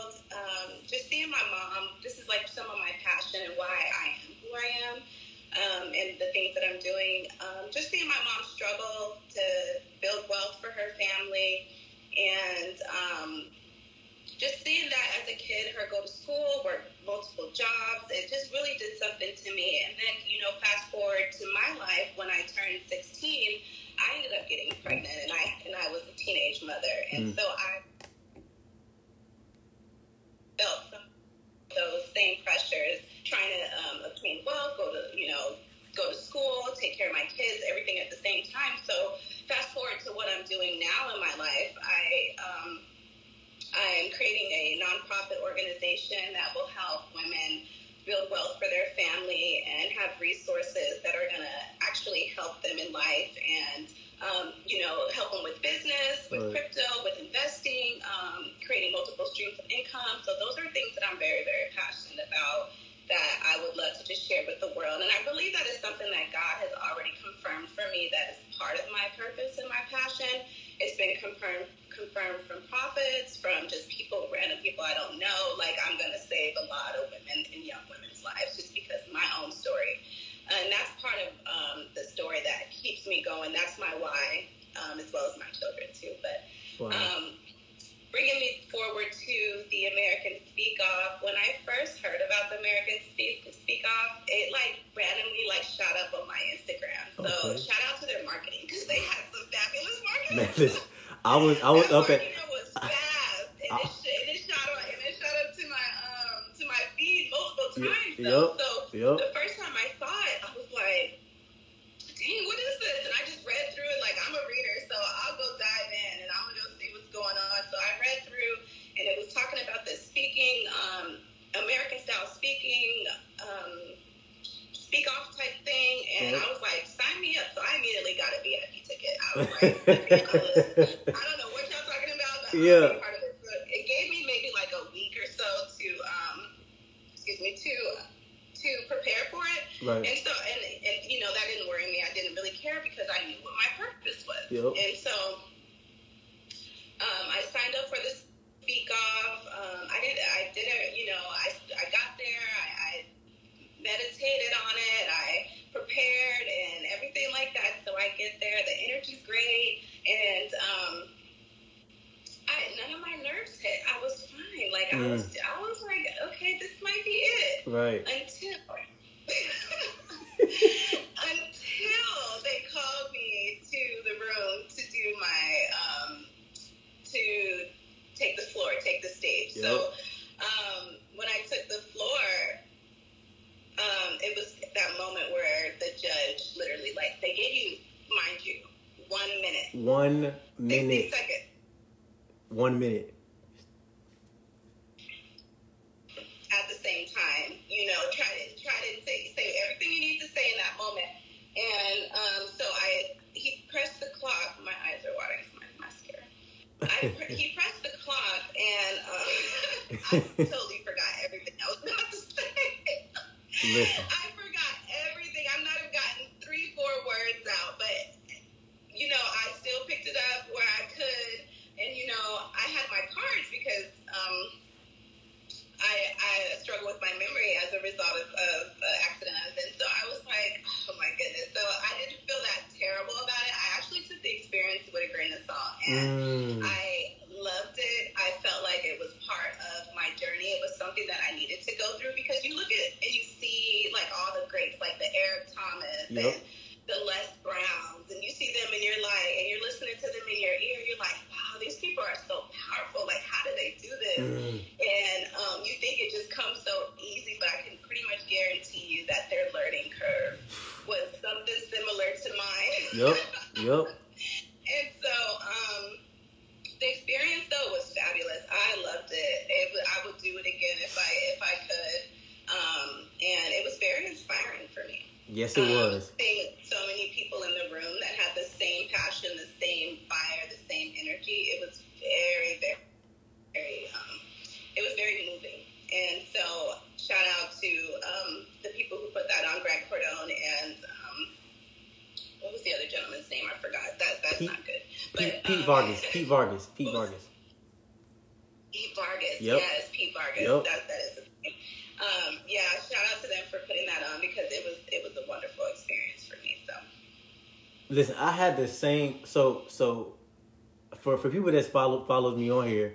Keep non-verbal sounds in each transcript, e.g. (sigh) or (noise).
world, um, just seeing my mom, this is like some of my passion and why I am who I am um, and the things that I'm doing. Um, just seeing my mom struggle to build wealth for her family and um, just seeing that as a kid, her go to school, work multiple jobs, it just really did something to me. And then, you know, fast forward to my life when I turned 16, I ended up getting pregnant and I and I was a teenage mother. And mm. so I felt those same pressures, trying to um, obtain wealth, go to you know go to school, take care of my kids, everything at the same time. So fast forward to what I'm doing now in my life, I um, I am creating a nonprofit organization that will help women build wealth for their family and have resources that are going to actually help them in life and um, you know, help them with business, with right. crypto, with investing, um, creating multiple streams of income. So those are things that I'm very, very passionate about that I would love to just share with the world. And I believe that is something that God has already confirmed for me that is part of my purpose and my passion. It's been confirmed confirmed from prophets, from just people, random people I don't know. Like I'm gonna save a lot of women and young women's lives just because my own story and that's part of um, the story that keeps me going. That's my why, um, as well as my children too. But wow. um, bringing me forward to the American Speak Off. When I first heard about the American Speak Speak Off, it like randomly like shot up on my Instagram. So okay. shout out to their marketing because they had some fabulous marketing. Man, this, (laughs) I was I was okay. Was fast, and, I, it, it, shot up, and it shot up to my um to my feed multiple times. Yep, so, so yep. the first time I saw it, I was like, dang, what is this? And I just read through it like I'm a reader, so I'll go dive in and I'm gonna go see what's going on. So I read through and it was talking about the speaking, um, American style speaking, um, speak off type thing, and I was like, sign me up. So I immediately got a VIP ticket. I was like, I don't know what y'all talking about, but (laughs) yeah. part of it. So it gave me maybe like a week or so to, um, excuse me, to to prepare for it. Right. And so, and, and, you know, that didn't worry me. I didn't really care because I knew what my purpose was. Yep. And so um, I signed up for this speak off. Um, I did, I did it, you know, I, I got there, I, I meditated on it, I prepared and everything like that. So I get there, the energy's great. And, um, I, none of my nerves hit. I was fine. Like mm. I was, I was like, okay, this might be it. Right. Until they called me to the room to do my um, to take the floor, take the stage. Yep. So um, when I took the floor, um, it was that moment where the judge literally like they gave you, mind you, one minute, one minute, seconds, one minute at the same time. You know, try to try to say say everything you need to say in that moment. And um, so I he pressed the clock. My eyes are watering. my mascara. I, he pressed the clock, and um, I (laughs) totally forgot everything I was about to say. Listen. I forgot everything. I'm not even gotten three, four words out, but you know, I still picked it up where I could, and you know, I had my cards because. Um, I, I struggle with my memory as a result of, of uh, accident and so I was like, oh my goodness. So I didn't feel that terrible about it. I actually took the experience with a grain of salt, and mm. I go through because you look at and you see like all the greats, like the Eric Thomas yep. and the Les Browns, and you see them and you're like, and you're listening to them in your ear, you're like, wow, these people are so powerful. Like, how do they do this? Mm. Vargas. Pete Vargas. Pete Vargas. Yep. Yes, Pete Vargas. Yep. That, that is. Um, yeah, shout out to them for putting that on because it was it was a wonderful experience for me. So Listen, I had the same. So so, for for people that follow follows me on here,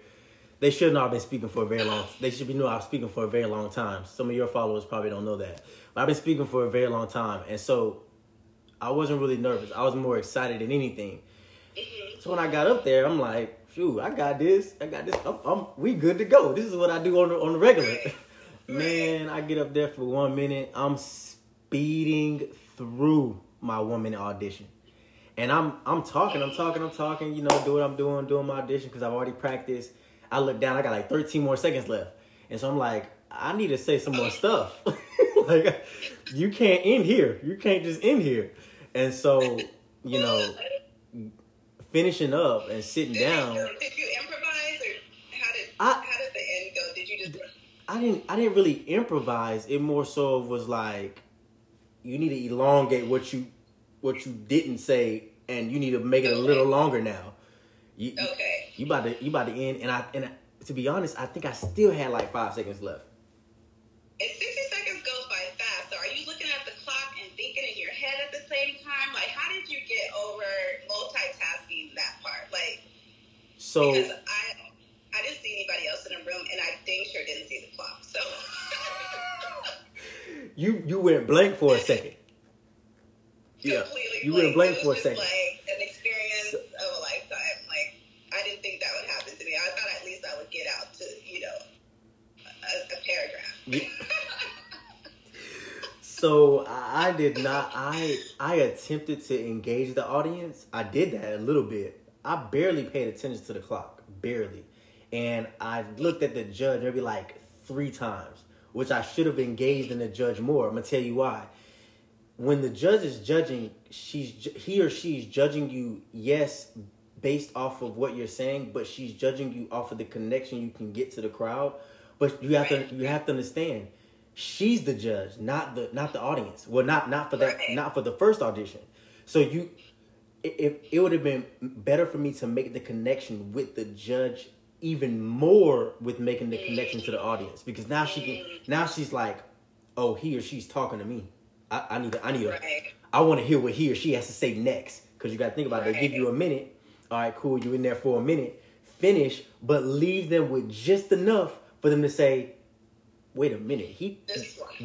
they should not have been speaking for a very long. They should be know I was speaking for a very long time. Some of your followers probably don't know that, but I've been speaking for a very long time, and so I wasn't really nervous. I was more excited than anything. So when I got up there, I'm like, "Shoot, I got this. I got this. I'm, I'm we good to go. This is what I do on the on the regular." (laughs) Man, I get up there for one minute. I'm speeding through my one minute audition. And I'm I'm talking, I'm talking, I'm talking, you know, do what I'm doing, doing my audition because I've already practiced. I look down, I got like 13 more seconds left. And so I'm like, I need to say some more stuff. (laughs) like you can't end here. You can't just end here. And so, you know, finishing up and sitting Did down. You, did you improvise or how did I- how did the end go? Did you just I didn't I didn't really improvise. It more so was like you need to elongate what you what you didn't say and you need to make it a little longer now. You okay? you about to you about to end and I and I, to be honest, I think I still had like 5 seconds left. And 60 seconds goes by fast. So are you looking at the clock and thinking in your head at the same time? Like, how did you get over multitasking that part? Like, So because I I didn't see anybody else in the room, and I dang sure didn't see the clock. So (laughs) you you went blank for a second. Yeah. You went blank. for a second. like an experience of a lifetime. Like, I didn't think that would happen to me. I thought at least I would get out to you know a, a paragraph. Yeah. So I I did not. I I attempted to engage the audience. I did that a little bit. I barely paid attention to the clock, barely, and I looked at the judge maybe like three times, which I should have engaged in the judge more. I'm gonna tell you why. When the judge is judging, she's he or she's judging you. Yes, based off of what you're saying, but she's judging you off of the connection you can get to the crowd. But you have to you have to understand she's the judge, not the not the audience. Well, not not for that, not for the first audition. So you, if it would have been better for me to make the connection with the judge even more with making the connection to the audience because now she can now she's like, oh, he or she's talking to me. I, I need to, I need to, Right. I want to hear what he or she has to say next because you got to think about it. They give you a minute. All right, cool. You in there for a minute. Finish, but leave them with just enough for them to say, "Wait a minute, he."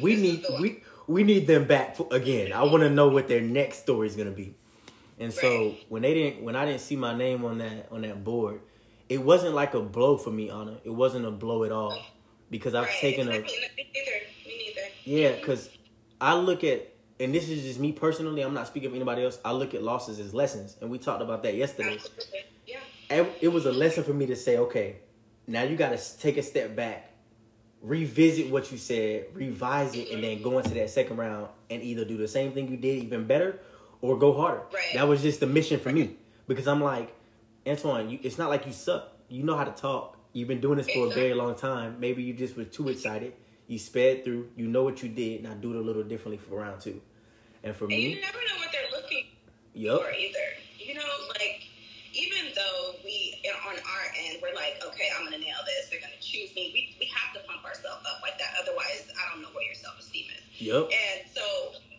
We need we we need them back for, again. I want to know what their next story is gonna be. And so when they didn't, when I didn't see my name on that on that board, it wasn't like a blow for me, Anna. It wasn't a blow at all because I've Right. taken a Me neither. Me neither. yeah, because I look at, and this is just me personally. I'm not speaking of anybody else. I look at losses as lessons, and we talked about that yesterday. Absolutely. Yeah. And it was a lesson for me to say, okay, now you got to take a step back, revisit what you said, revise it, and then go into that second round and either do the same thing you did even better or go harder. Right. That was just the mission for me because I'm like, Antoine, you, it's not like you suck. You know how to talk. You've been doing this for a very long time. Maybe you just were too excited. You sped through. You know what you did. Now do it a little differently for round two. And for And you me, never know what they're looking yup, for either. You know, like even though we on our end we're like, okay, I'm gonna nail this. They're gonna choose me. We we have to pump ourselves up like that. Otherwise, I don't know what your self esteem is. Yep. And so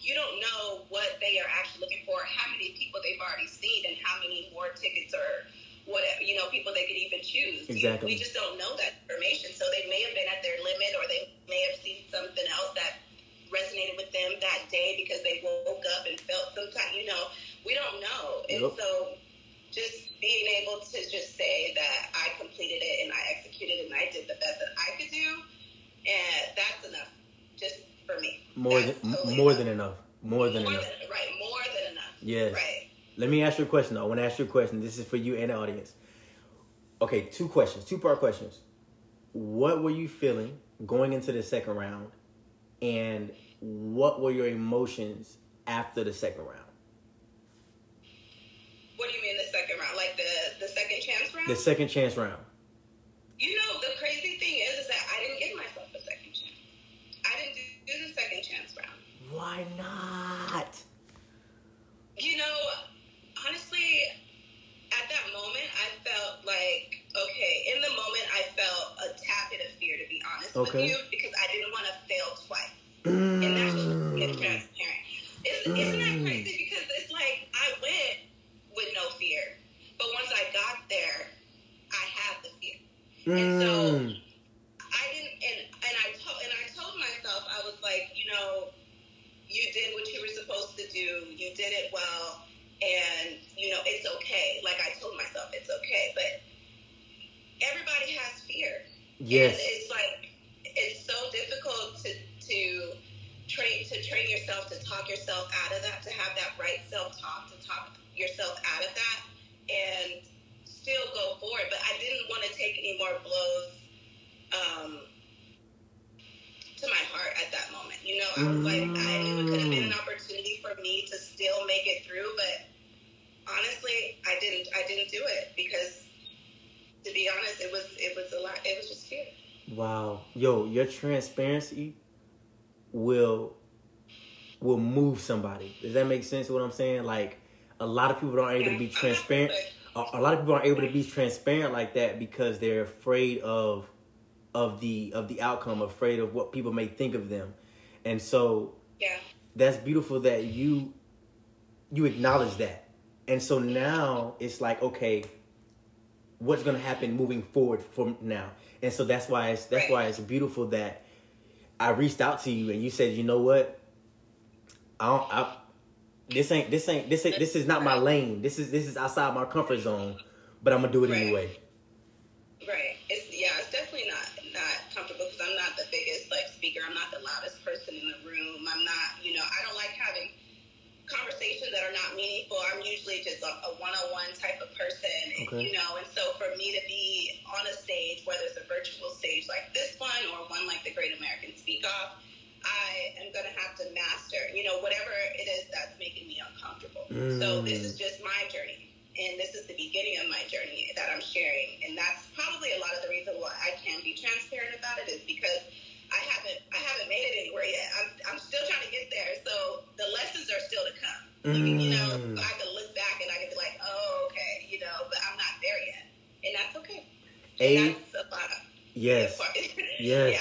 you don't know what they are actually looking for, how many people they've already seen, and how many more tickets or whatever you know people they could even choose. Exactly. We just don't know that information. So they may have been at their limit, or they may have seen something else that resonated with them that day because they woke up and felt some time. You know, we don't know, and Yep. so just being able to just say that I completed it and I executed it and I did the best that I could do, and that's enough, just for me. more That's than totally more enough. than enough, more than more enough. than right, more than enough. Yes. Right. Let me ask you a question. though. I want to ask you a question. This is for you and the audience. Okay, two questions, two part questions. What were you feeling going into the second round, and what were your emotions after the second round? What do you mean the second round? Like the the second chance round? The second chance round. you know, the crazy thing is, is that I didn't give myself a second chance. I didn't do, do the second chance round. Why not? You know, honestly, at that moment, I felt like, okay, in the moment, I felt a tap in Okay. with you because I didn't want to fail twice. And that's just transparent. Is, Isn't that Mm. crazy? Because it's like I went with no fear, but once I got there, I had the fear. And so Mm. I didn't, and and I told and I told myself I was like, you know, you did what you were supposed to do. You did it well, and you know it's okay. Like I told myself, it's okay. But everybody has fear. Yes. And it's like it's so difficult to to train to train yourself to talk yourself out of that, to have that right self talk, to talk yourself out of that, and still go forward. But I didn't want to take any more blows um, to my heart at that moment. You know, I was like, I knew it could have been an mm. opportunity for me to still make it through, but honestly, I didn't. I didn't do it because, to be honest, it was it was a lot. It was just fear. Wow. Yo, your transparency will will move somebody. Does that make sense what I'm saying? Like a lot of people aren't able to be transparent. A, a lot of people aren't able to be transparent like that because they're afraid of of the of the outcome, afraid of what people may think of them. And so Yeah. that's beautiful that you you acknowledge that. And so now it's like, okay, what's gonna happen moving forward from now? And so that's why it's that's why it's beautiful that I reached out to you and you said, you know what? I don't I this ain't this ain't this ain't this is not my lane. This is this is outside my comfort zone, but I'm gonna do it Right. anyway. Right. It's yeah. It's definitely not not comfortable because I'm not the biggest like speaker. I'm not the loudest person in the room. I'm not. You know, I don't like having conversations that are not meaningful. I'm usually just a, a one-on-one type of person. Okay. You know, and so for me to be on a stage, whether it's a virtual stage like this one or one like the Great American Speak Off, I am going to have to master. You know, whatever it is that's making me uncomfortable. So this Mm. is just my journey. And this is the beginning of my journey that I'm sharing. And that's probably a lot of the reason why I can be transparent about it is because I haven't I haven't made it anywhere yet. I'm, I'm still trying to get there. So the lessons are still to come. You know, Mm. I can look back and I can be like, oh, okay, you know, but I'm not there yet. And that's okay. A And that's (laughs) a lot of yes. Yes.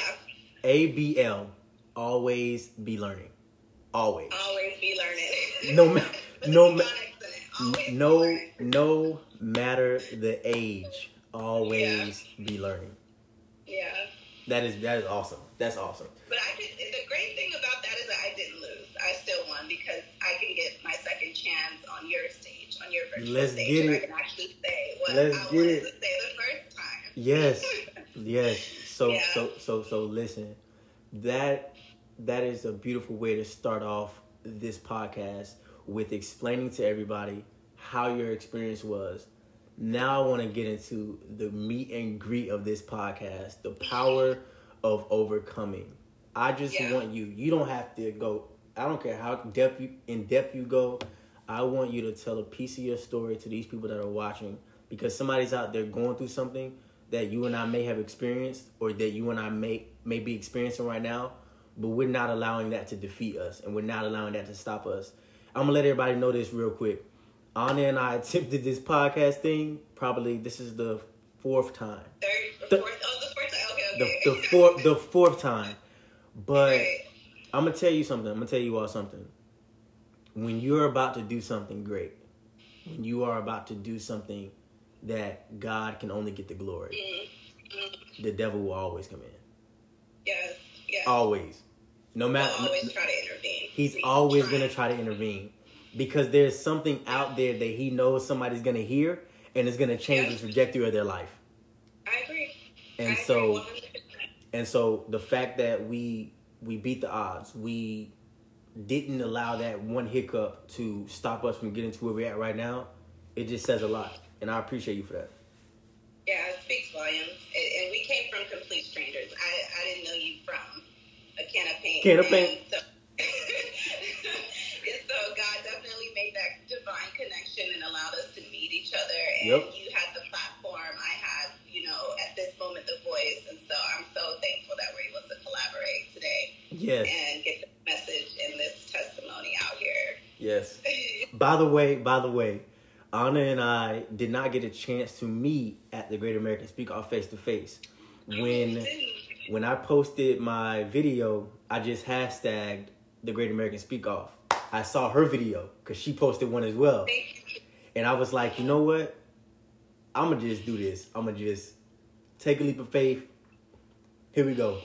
yeah. ABL. Always be learning. Always. Always be learning. No (laughs) matter. No ma- phonics in it. Always be no no matter the age always be learning Yeah. that is that is awesome that's awesome But I could. The great thing about that is that I didn't lose. I still won because I can get my second chance on your stage, on your virtual Let's stage. get and it. I can actually say what Let's I get wanted it. to say the first time. yes (laughs) yes so Yeah. so so so listen that that is a beautiful way to start off this podcast with explaining to everybody how your experience was now i want to get into the meet and greet of this podcast the power of overcoming i just Yeah. want you you don't have to go i don't care how depth you in depth you go i want you to tell a piece of your story to these people that are watching because somebody's out there going through something that you and I may have experienced or that you and I may may be experiencing right now, but we're not allowing that to defeat us and we're not allowing that to stop us. I'm gonna let everybody know this real quick. Anna and I (laughs) attempted this podcast thing. Probably this is the fourth time. Third, The- fourth. Oh, the fourth time. Okay, okay. the fourth the fourth time. (laughs) But Right. I'm gonna tell you something. I'm gonna tell you all something. When you're about to do something great, when you are about to do something that God can only get the glory, Mm, mm, the devil will always come in. yes. Yes. Always. No matter always try to intervene. he's We always try. gonna try to intervene. Because there's something out there that he knows somebody's gonna hear and it's gonna change Yeah. the trajectory of their life. I agree. And I agree so 100%. And so the fact that we we beat the odds, we didn't allow that one hiccup to stop us from getting to where we're at right now, it just says a lot. And I appreciate you for that. Yeah, it speaks volumes. And, we came from complete strangers. I, I didn't know you from a can of paint. Can of paint. So, (laughs) and so God definitely made that divine connection and allowed us to meet each other. And Yep. you had the platform. I had, you know, at this moment, the voice. And so I'm so thankful that we're able to collaborate today Yes. and get the message and this testimony out here. Yes. (laughs) By the way, by the way, Anna and I did not get a chance to meet at the Great American Speak Off face to face. When when I posted my video, I just hashtagged the Great American Speak Off. I saw her video because she posted one as well. And I was like, you know what? I'm going to just do this. I'm going to just take a leap of faith. Here we go.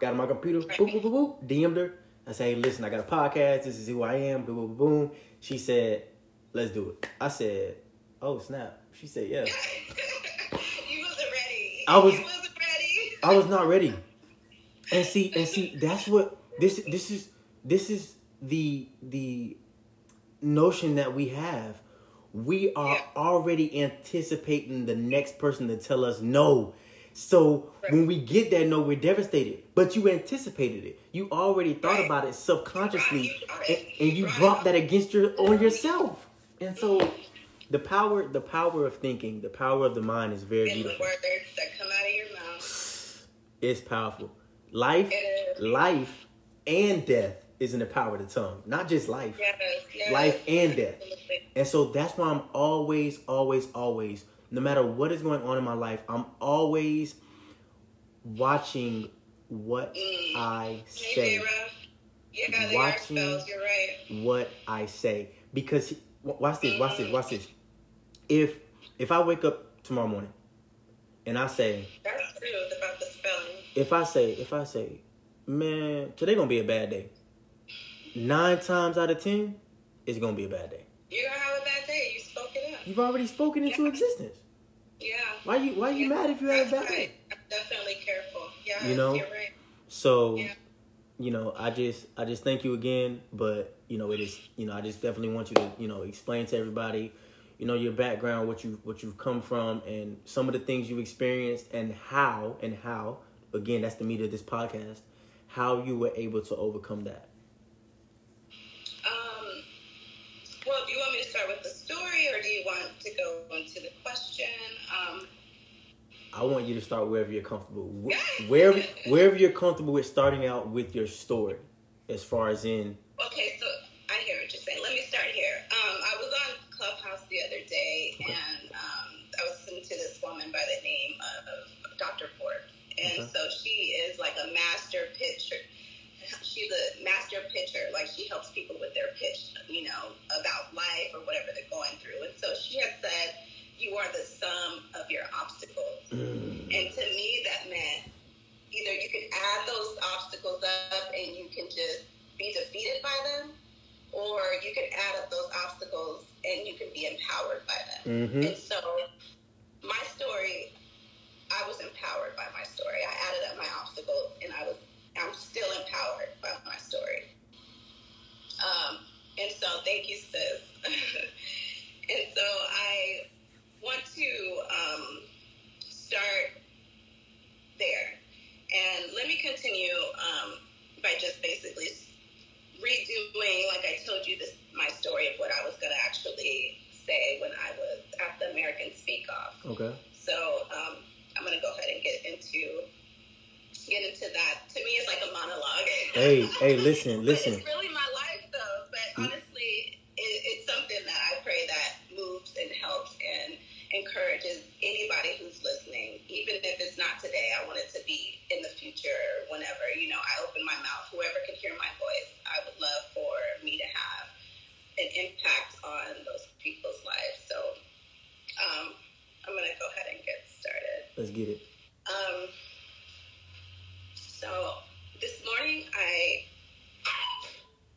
Got on my computer, boop, boop, boop, boop, DM'd her. I say, hey, listen, I got a podcast. This is who I am. Boom, boom, boom. She said, let's do it. I said, oh, snap. She said, yeah. (laughs) you wasn't ready. I was- You wasn't ready. I was not ready. And see, and see, that's what this this is this is the the notion that we have. We are Yeah. already anticipating the next person to tell us no. So when we get that no, we're devastated. But you anticipated it. You already thought Right. about it subconsciously, Right. and, and you Right. brought that against your on yourself. And so, the power, the power of thinking, the power of the mind is very And the beautiful. words that come out of your mouth. It's powerful. Life, It life, and death is in the power of the tongue. Not just life. Yes, yes. Life and death. And so that's why I'm always, always, always, no matter what is going on in my life, I'm always watching what Mm. I say. Yeah, Watching- You're right. What I say. Because watch this, watch this, watch this. If if I wake up tomorrow morning and I say, That's true about the spelling. if I say, if I say, man, today gonna be a bad day. Nine times out of ten, it's gonna be a bad day. You're gonna have a bad You've already spoken into Yeah. existence. Yeah. Why you Why you Yeah, mad if you had a bad right. I'm definitely careful. Yeah, You know? right. So, Yeah. you know, I just I just thank you again, but you know, it is you know, I just definitely want you to you know explain to everybody, you know, your background, what you what you've come from, and some of the things you've experienced, and how and how again, that's the meat of this podcast, how you were able to overcome that. Um, well, do you want me to start with the story, or do you want to go into the question? Um, I want you to start wherever you're comfortable. Wherever wherever you're comfortable with starting out with your story, as far as in okay, so I hear what you're saying. Let me start here. Um, I was on Clubhouse the other day, Okay. and um, I was listening to this woman by the name of Dr. Forbes, and Okay. so she is like a master pitcher. She's a master pitcher. Like she helps people with their pitch, you know, about life or whatever they're going through. And so she had said, "You are the sum of your obstacles." mm, And to me, that meant either you can add those obstacles up and you can just be defeated by them, or you can add up those obstacles and you can be empowered by them. mm-hmm. And so, my story, I was empowered by my story. I added up my obstacles, and I was, I'm still empowered by my story. Um, and so, thank you, sis. (laughs) and so, I want to um, start there, and let me continue um, by just basically redoing, like I told you, this my story of what I was going to actually say when I was at the American Speak Off. Okay. So um, I'm going to go ahead and get into get into that. To me, it's like a monologue. Hey, (laughs) hey, listen, listen. it's really my life, though. But honestly, it, it's something that I pray that moves and helps and encourages anybody who's listening. Even if it's not today, I want it to be in the future, whenever you know I open my mouth. Whoever can hear my voice, I would love for me to have an impact on those people's lives. So um, I'm gonna go ahead and get started. Let's get it. Um, so this morning I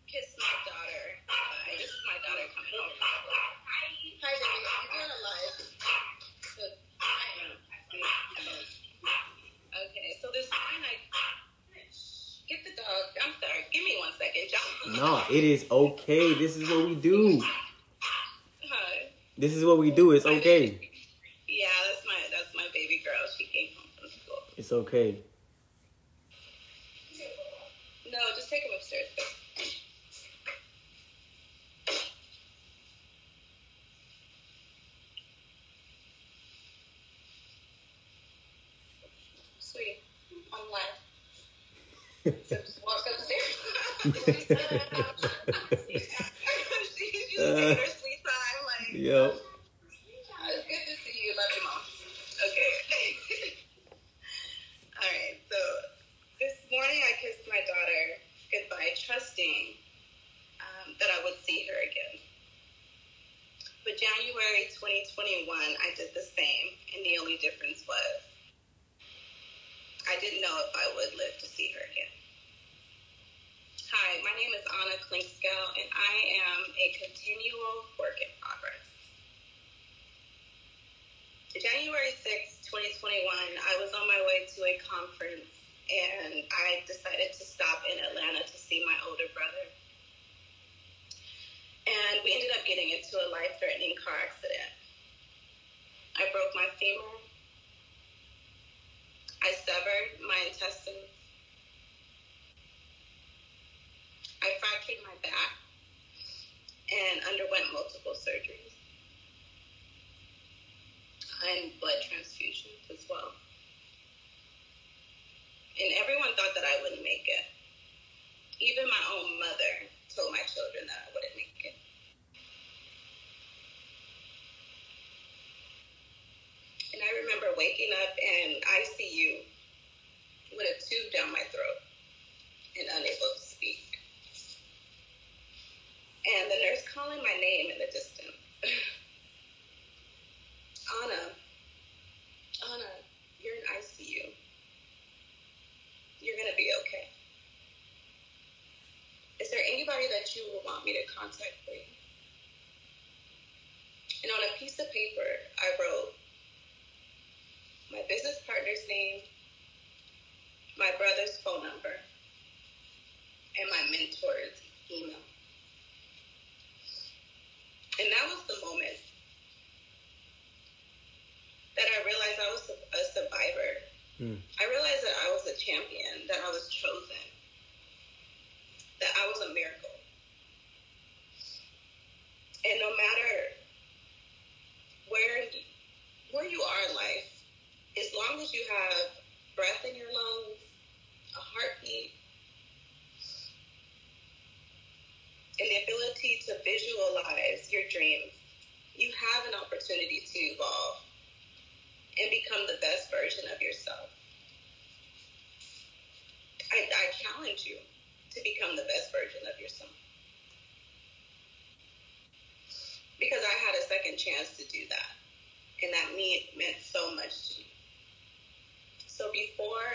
kissed my daughter. I this is my daughter coming home. Hi, baby. I'm doing a live. So, okay, so this morning I get the dog. I'm sorry. Give me one second, John. No, it is okay. This is what we do. Hi. This is what we do. It's okay. Yeah, that's my that's my baby girl. She came home from school. It's okay. No, just take him upstairs. Sweet. I'm live. So just walk upstairs. She's just taking her sweet time. Like, Yep. it's good to see you. Love you, mom. Okay. All right. So know if I would live to see her again. Hi, my name is Anna Klinkskow, and I am a continual work in progress. January 6, 2021, I was on my way to a conference and I decided to stop in Atlanta to see my older brother. And we ended up getting into a life threatening car accident. I broke my femur, I severed my intestines. I fractured my back and underwent multiple surgeries and blood transfusions as well. And everyone thought that I wouldn't make it. Even my own mother told my children that I wouldn't make it. And I remember waking up in ICU with a tube down my throat and unable to speak and the nurse calling my name in the distance. (laughs) Anna, you're in ICU. You're gonna be okay. Is there anybody that you would want me to contact for you? And on a piece of paper, I wrote my business partner's name, my brother's phone number, and my mentor's email. And that was the moment that I realized I was a survivor. Mm. I realized that I was a champion, that I was chosen, that I was a miracle. And no matter where where you are in life, as long as you have breath in your lungs, a heartbeat, and the ability to visualize your dreams, you have an opportunity to evolve and become the best version of yourself. I, I challenge you to become the best version of yourself. Because I had a second chance to do that. And that mean, meant so much to me. So before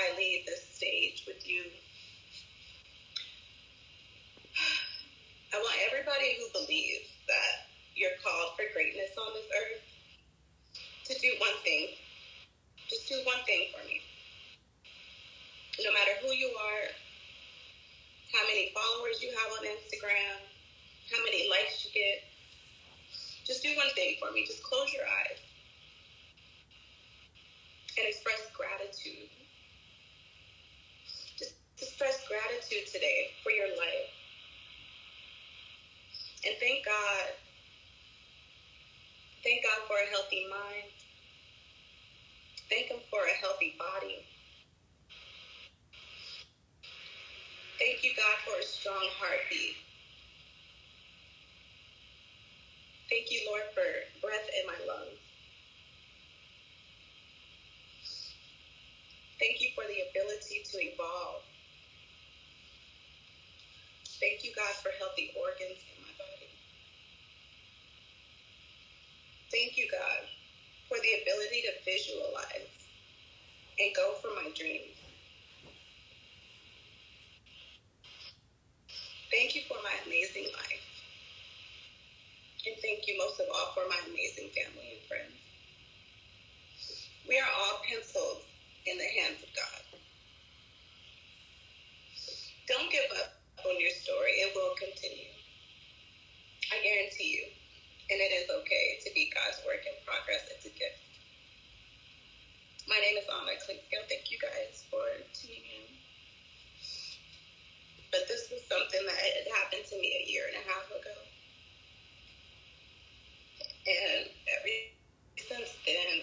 I leave this stage with you, I want everybody who believes that you're called for greatness on this earth to do one thing. Just do one thing for me. No matter who you are, how many followers you have on Instagram, how many likes you get, just do one thing for me. Just close your eyes and express gratitude. Just express gratitude today for your life and thank God. Thank God for a healthy mind. Thank Him for a healthy body. Thank you, God, for a strong heartbeat. Thank you, Lord, for breath in my lungs. Thank you for the ability to evolve. Thank you, God, for healthy organs in my body. Thank you, God, for the ability to visualize and go for my dreams. Thank you for my amazing life. And thank you most of all for my amazing family and friends. We are all pencils in the hands of God. Don't give up on your story, it will continue. I guarantee you and it is okay to be God's work in progress. It's a gift. My name is Anna Klinkskill. Thank you guys for tuning in. But this was something that had happened to me a year and a half ago. And ever since then,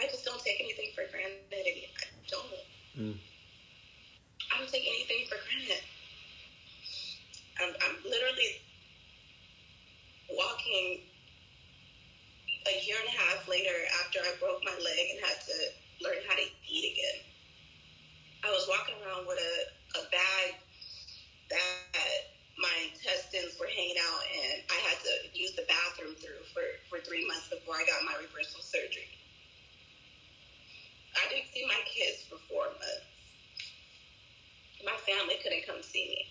I just don't take anything for granted. I don't. Mm. I don't take anything for granted. I'm, I'm literally walking a year and a half later after I broke my leg and had to learn how to eat again. I was walking around with a, a bag that my intestines were hanging out three months before I got my reversal surgery. I didn't see my kids for four months. My family couldn't come see me.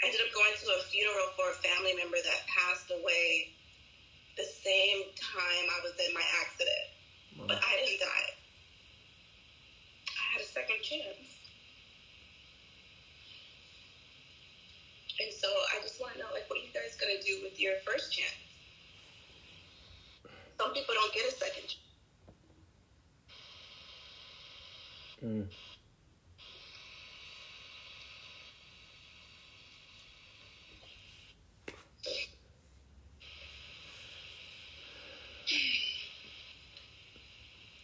I ended up going to a funeral for a family member that passed away the same time I was in my accident. Wow. But I didn't die. I had a second chance. And so I just want to know, like, what are you guys going to do with your first chance? Some people don't get a second chance. Mm.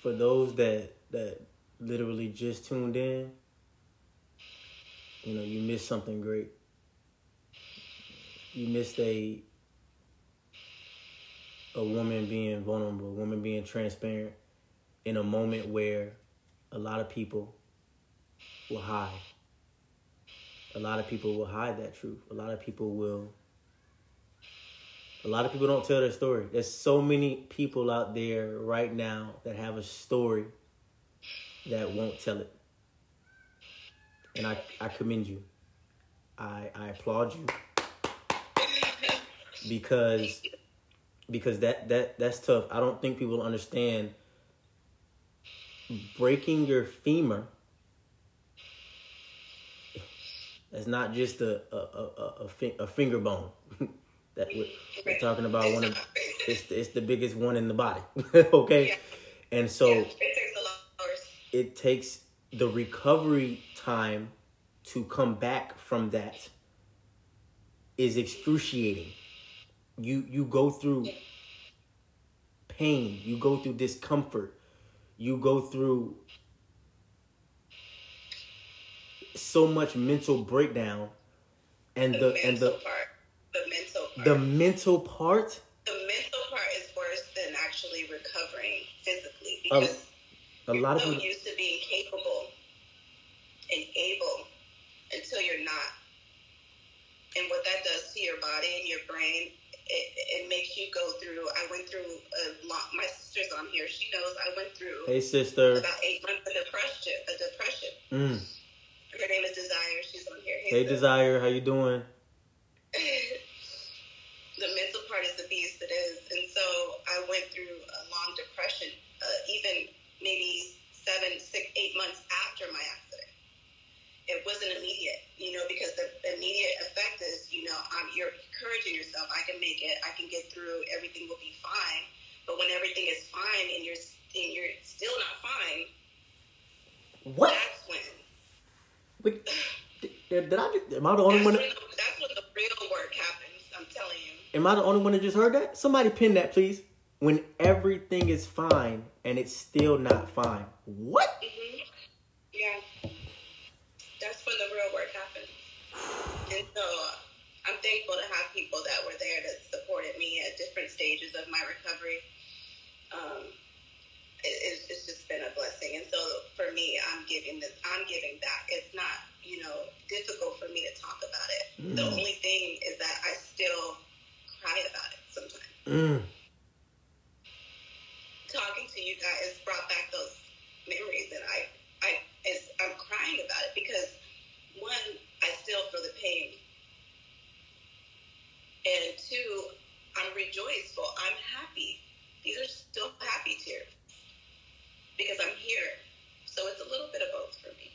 For those that that literally just tuned in, you know, you missed something great. You missed a a woman being vulnerable, a woman being transparent in a moment where a lot of people will hide. A lot of people will hide that truth. A lot of people will. A lot of people don't tell their story. There's so many people out there right now that have a story that won't tell it. And I, I commend you. I, I applaud you (laughs) because because that that that's tough. I don't think people understand breaking your femur. That's not just a a, a, a, a finger bone (laughs) that we're, we're, talking about. One of it's the, it's the biggest one in the body (laughs) okay? Yeah. and so yeah, it, takes it takes the recovery time to come back from that is excruciating you you go through pain you go through discomfort you go through so much mental breakdown and the, the and the part the mental part. the mental part? The mental part is worse than actually recovering physically because a, a lot of so people used to being capable and able until you're not. And what that does to your body and your brain it, it makes you go through. I went through a lot. My sister's on here. She knows I went through. Hey, sister. About eight months of depression. A depression. Mm. Her name is Desire. She's on here. Hey, hey Desire. How you doing? (laughs) the mental part is the beast. It is, and so I went through a long depression. Uh, even maybe seven, six, eight months after my accident it wasn't immediate, you know, because the immediate effect is, you know, um, you're encouraging yourself. I can make it. I can get through. Everything will be fine. But when everything is fine and you're and you're still not fine, what? That's when. Wait, (sighs) did, did I? Am I the only that's one? That, that's when the real work happens. I'm telling you. Am I the only one that just heard that? Somebody pin that, please. When everything is fine and it's still not fine. What? Mm-hmm. Yeah that's when the real work happens. And so I'm thankful to have people that were there that supported me at different stages of my recovery. Um, it, it's just been a blessing, and so for me, I'm giving this. I'm giving back. It's not, you know, difficult for me to talk about it. Mm. The only thing is that I still cry about it sometimes. Mm. Talking to you guys brought back those memories, and I is I'm crying about it because one, I still feel the pain, and two, I'm rejoiceful. I'm happy. These are still happy tears because I'm here. So it's a little bit of both for me.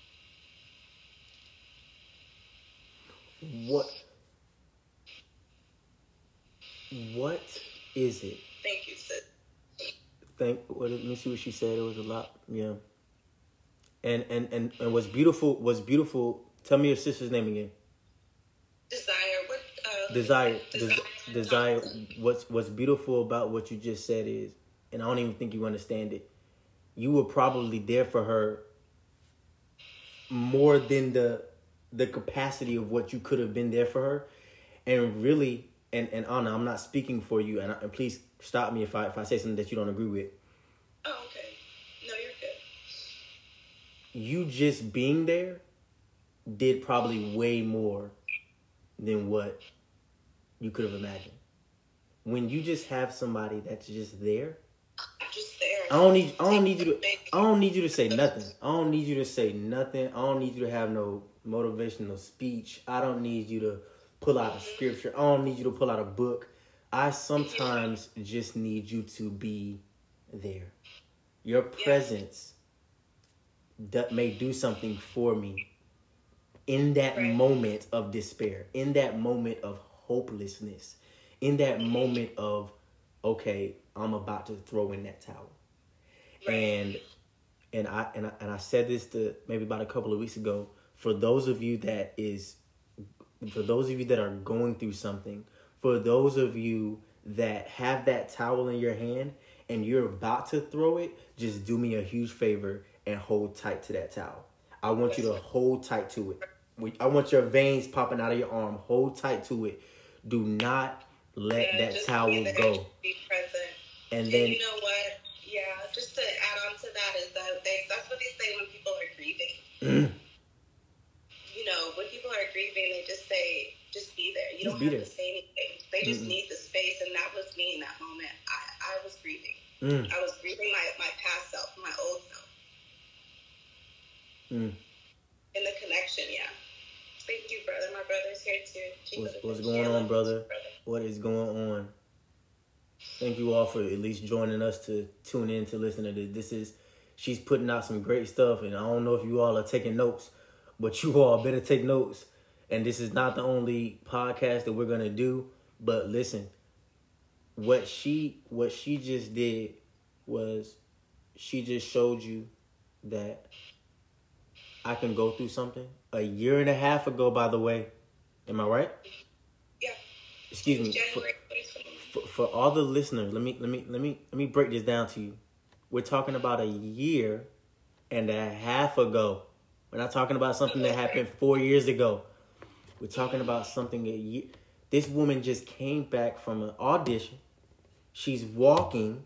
What? What is it? Thank you, sis. Thank. What? Let me see what she said. It was a lot. Yeah and and and, and what's beautiful what's beautiful. Tell me your sister's name again. Desire. What? Uh, desire. Desire. Desire. What's What's beautiful about what you just said is, and I don't even think you understand it. You were probably there for her more than the the capacity of what you could have been there for her, and really, and and Anna, I'm not speaking for you, and, and please stop me if I if I say something that you don't agree with. You just being there did probably way more than what you could have imagined. When you just have somebody that's just there, just there. I don't need. I don't need you to. I don't need you to say nothing. I don't need you to say nothing. I don't need you to have no motivational speech. I don't need you to pull out a scripture. I don't need you to pull out a book. I sometimes just need you to be there. Your presence that may do something for me in that Right. moment of despair, in that moment of hopelessness, in that moment of okay, I'm about to throw in that towel. Right. And and I and I, and I said this to maybe about a couple of weeks ago. For those of you that is, for those of you that are going through something, for those of you that have that towel in your hand and you're about to throw it, just do me a huge favor and hold tight to that towel. I want you to hold tight to it. I want your veins popping out of your arm. Hold tight to it. Do not let Yeah, that towel go. Be present. And And then you know what? Yeah, just to add on to that is that they that's what they say when people are grieving. Mm. You know, when people are grieving, they just say, "Just be there." You Just don't have there. to say anything. They just Mm-mm. need the space, and that was me in that moment. I, I was grieving. mm, I was grieving my my past self, my old self, mm. in the connection. Yeah. Thank you, brother. My brother's here too. What's- what's going on, you, brother? what is going on. Thank you all for at least joining us to tune in to listen to this. This is she's putting out some great stuff, and I don't know if you all are taking notes, but you all better take notes. And this is not the only podcast that we're gonna do. But listen, what she what she just did was she just showed you that I can go through something. A year and a half ago, by the way. Am I right? Yeah. Excuse me. For- for, for all the listeners, let me let me let me let me break this down to you. We're talking about a year and a half ago. We're not talking about something that happened four years ago. We're talking about something a year. This woman just came back from an audition. She's walking,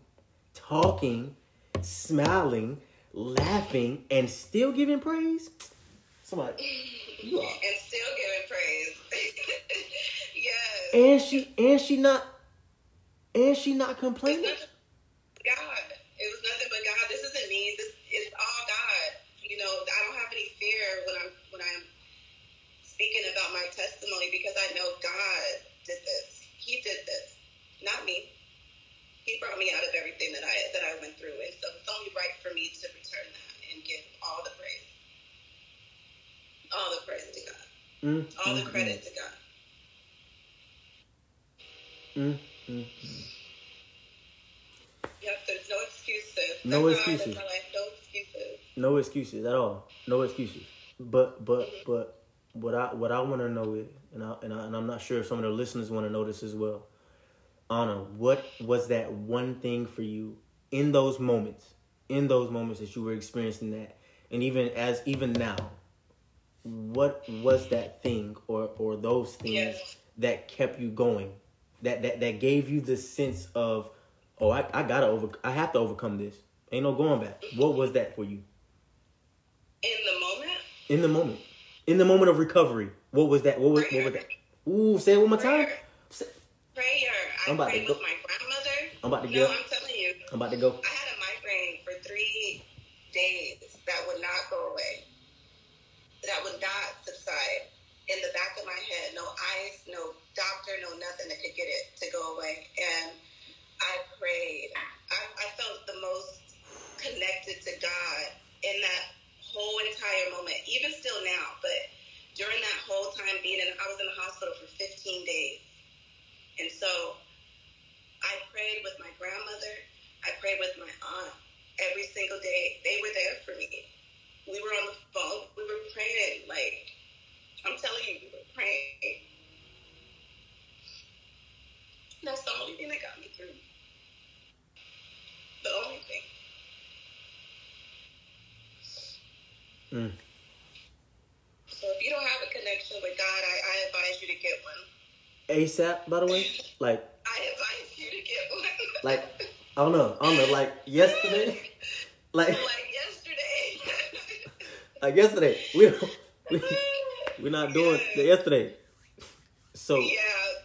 talking, smiling, laughing, and still giving praise. Somebody, you are. and still giving praise. (laughs) yes. And she and she not and she not It's complaining. God. It was nothing but God. This isn't me. This is all God. You know, I don't have any fear when I'm when I'm speaking about my testimony because I know God did this. He did this, not me. He brought me out of everything that I that I went through, and so it's only right for me to return that and give all the praise, all the praise to God, Mm, all the mm, credit to God. mm, mm, mm. Yep, there's no excuses. No That's how I live excuses. No excuses. No excuses at all. No excuses. But but but what I what I want to know is, and I, and I and I'm not sure if some of the listeners want to know this as well. Anna, what was that one thing for you in those moments, in those moments that you were experiencing that, and even as even now, what was that thing or or those things Yes. that kept you going, that that that gave you the sense of, oh, I, I gotta over, I have to overcome this. Ain't no going back. What was that for you In the moment, in the moment, in the moment of recovery? What was that? What was what was that? Ooh, say it one more time. Say- I'm about to go- with my grandmother. I'm about to no, go. I'm telling you, I'm about to go. I had a migraine for three days that would not go away. That would not subside. In the back of my head, no ice, no doctor, no nothing that could get it to go away. And I prayed. I, I felt the most connected to God in that whole entire moment, even still now. But during that whole time being in, I was in the hospital for 15 days. And so I prayed with my grandmother. I prayed with my aunt every single day. They were there for me. We were on the phone. We were praying. Like, I'm telling you, we were praying. That's the only thing that got me through. The only thing. Mm. So if you don't have a connection with God, I, I advise you to get one. ASAP, by the way. Like I advise you to get one. like I don't know. I don't know. Like yesterday. (laughs) Like like yesterday. (laughs) like yesterday. We we we're not (laughs) doing the yesterday. So Yeah,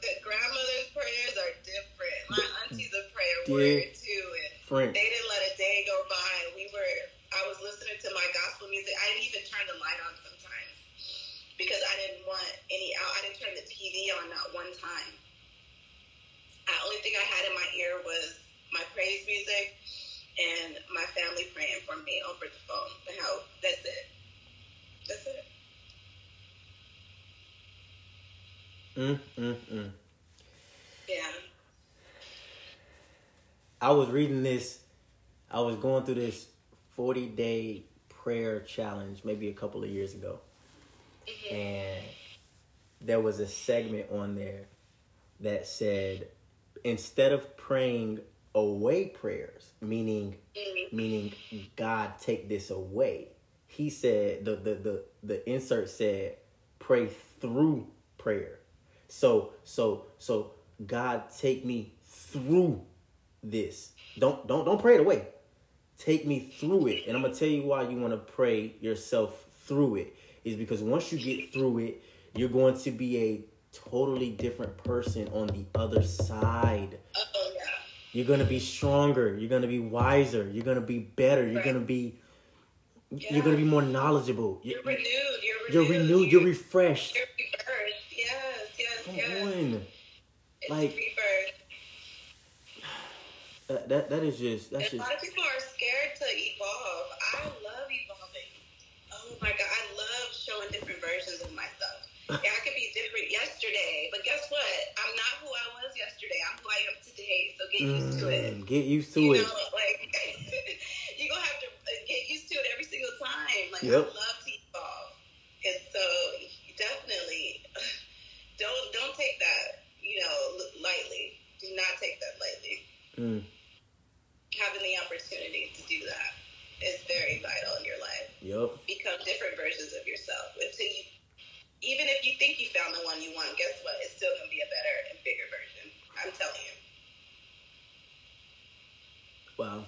the grandmother's prayers are different. My auntie's a prayer warrior too, and friend. they didn't let a day go by. And we were, I was listening to my gospel music. I didn't even turn the light on sometimes because I didn't want any out. I didn't turn the TV on not one time. The only thing I had in my ear was my praise music and my family praying for me over the phone. How that's it. That's it. Mm, mm, mm. Yeah. I was reading this. I was going through this 40 day prayer challenge maybe a couple of years ago. Mm-hmm. And there was a segment on there that said instead of praying away prayers, meaning Mm-hmm. meaning God take this away. He said the the the, the insert said pray through prayer. So so so God take me through this. Don't don't don't pray it away. Take me through it. And I'm gonna tell you why you want to pray yourself through it. Is because once you get through it, you're going to be a totally different person on the other side. Oh yeah. You're gonna be stronger. You're gonna be wiser. You're gonna be better. You're gonna be Yeah. you're gonna be more knowledgeable. You're You're, renewed. You're you're renewed. renewed. You're refreshed. You're rebirthed. Yes. Yes. Come yes. on. It's Like- rebirth. That, that that is just that's And a just lot of people are scared to evolve. I love evolving. Oh my god, I love showing different versions of myself. Yeah, I could be different yesterday, but guess what? I'm not who I was yesterday. I'm who I am today. So get used to it. Mm, get used to you it. know, (laughs) like (laughs) you're gonna have to uh, get used to it every single time. Like Yep. I love to evolve, and so definitely (sighs) don't don't take that you know lightly. Do not take that lightly. Mm, Having the opportunity to do that is very vital in your life. yep. Become different versions of yourself until you. Even if you think you found the one you want, guess what? It's still gonna be a better and bigger version. I'm telling you. Wow.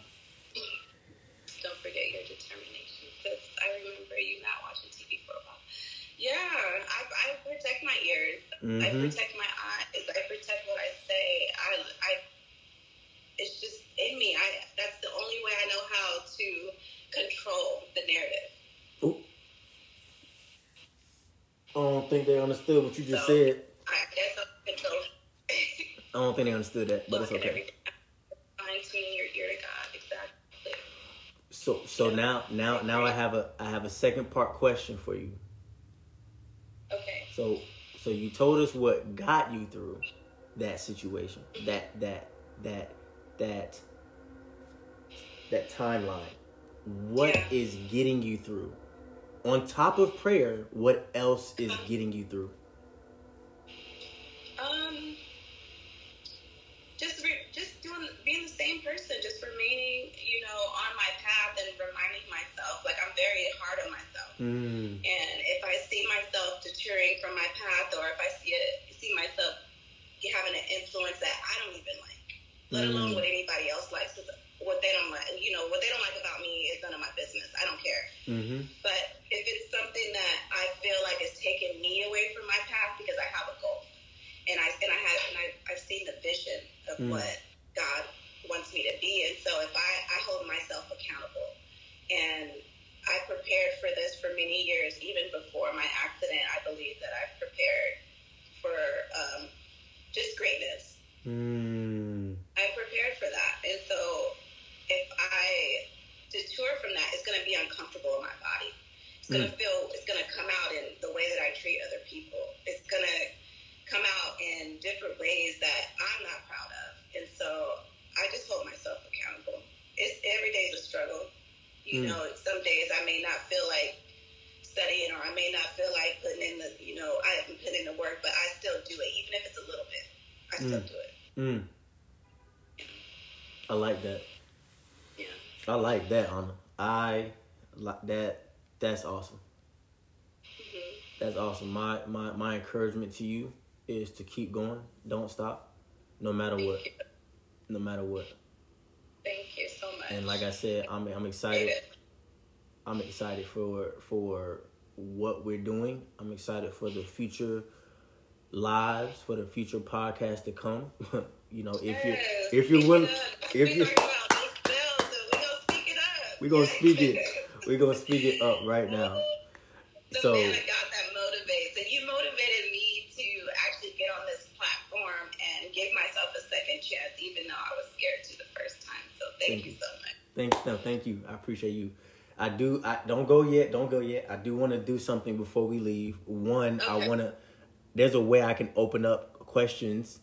Don't forget your determination, sis. I remember you not watching TV for a while. Yeah, I, I protect my ears. I Mhm. protect my eyes. I protect what I say. I, I, it's just in me. I. That's the only way I know how to control the narrative. Ooh. I don't think they understood what you just So- said. I. I don't think they understood that, but it's okay. everything. Fine tuning your ear to God. Exactly. So so now now now I have a I have a second part question for you. Okay. So so you told us what got you through that situation, that that that that that timeline. What Yeah. is getting you through? On top of prayer, what else is getting you through? Um, just re- just doing being the same person, just remaining, you know, on my path and reminding myself. Like I'm very hard on myself, Mm, and if I see myself deterring from my path, or if I see it, see myself having an influence that I don't even like, let alone Mm. what anybody else likes, what they don't like, you know, what they don't like about me is none of my business. I don't care. hmm But if it's something that I feel like is taking me away from my path because I have a goal, and I and I have and I, I've seen the vision of Mm. what God wants me to be, and so if I, I hold myself accountable, and I prepared for this for many years, even before my accident, I believe that I've prepared for um, just greatness. Mm, I prepared for that, and so if I detour from that, it's going to be uncomfortable in my body. It's going to feel. It's to come out in the way that I treat other people. It's going to come out in different ways that I'm not proud of, and so I just hold myself accountable. It's every day is a struggle. You Mm. know, some days I may not feel like studying, or I may not feel like putting in the. You know, I haven't put in the work, but I still do it, even if it's a little bit. I still Mm. do it. mm. I like that. Yeah. I like that, Anna. I like that. That's awesome. hmm That's awesome. My my my encouragement to you is to keep going. Don't stop, no matter what. No matter what. Thank you so much. And like I said, I'm I'm excited. I'm excited for for what we're doing. I'm excited for the future lives, for the future podcast to come. (laughs) you know, if you if you're willing, if you talking about those bills, and we gonna speak it (laughs) up. We gonna Yes. speak it. We're gonna speak it up right now. The So man of God that motivates, and you motivated me to actually get on this platform and give myself a second chance, even though I was scared to the first time. So thank, Thank you you. so much. thank no, thank you. I appreciate you. I do. I don't go yet. Don't go yet. I do want to do something before we leave. One, I want to. There's a way I can open up questions.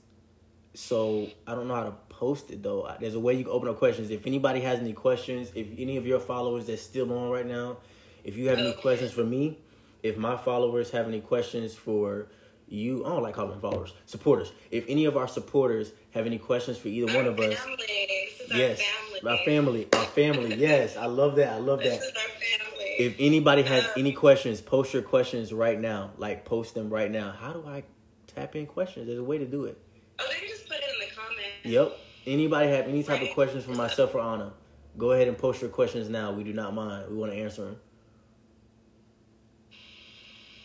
So I don't know how to post it though. There's a way you can open up questions. If anybody has any questions, if any of your followers that's still on right now, if you have any questions for me, if my followers have any questions for you, I don't like calling followers, supporters. If any of our supporters have any questions for either one Our of us. This is yes, our family. our family, our family. Yes, I love that. I love that. This that. is our family. If anybody has Um, any questions, post your questions right now. Like post them right now. How do I tap in questions? There's a way to do it. Yep. Anybody have any type of questions for myself or Anna? Go ahead and post your questions now. We do not mind. We want to answer them.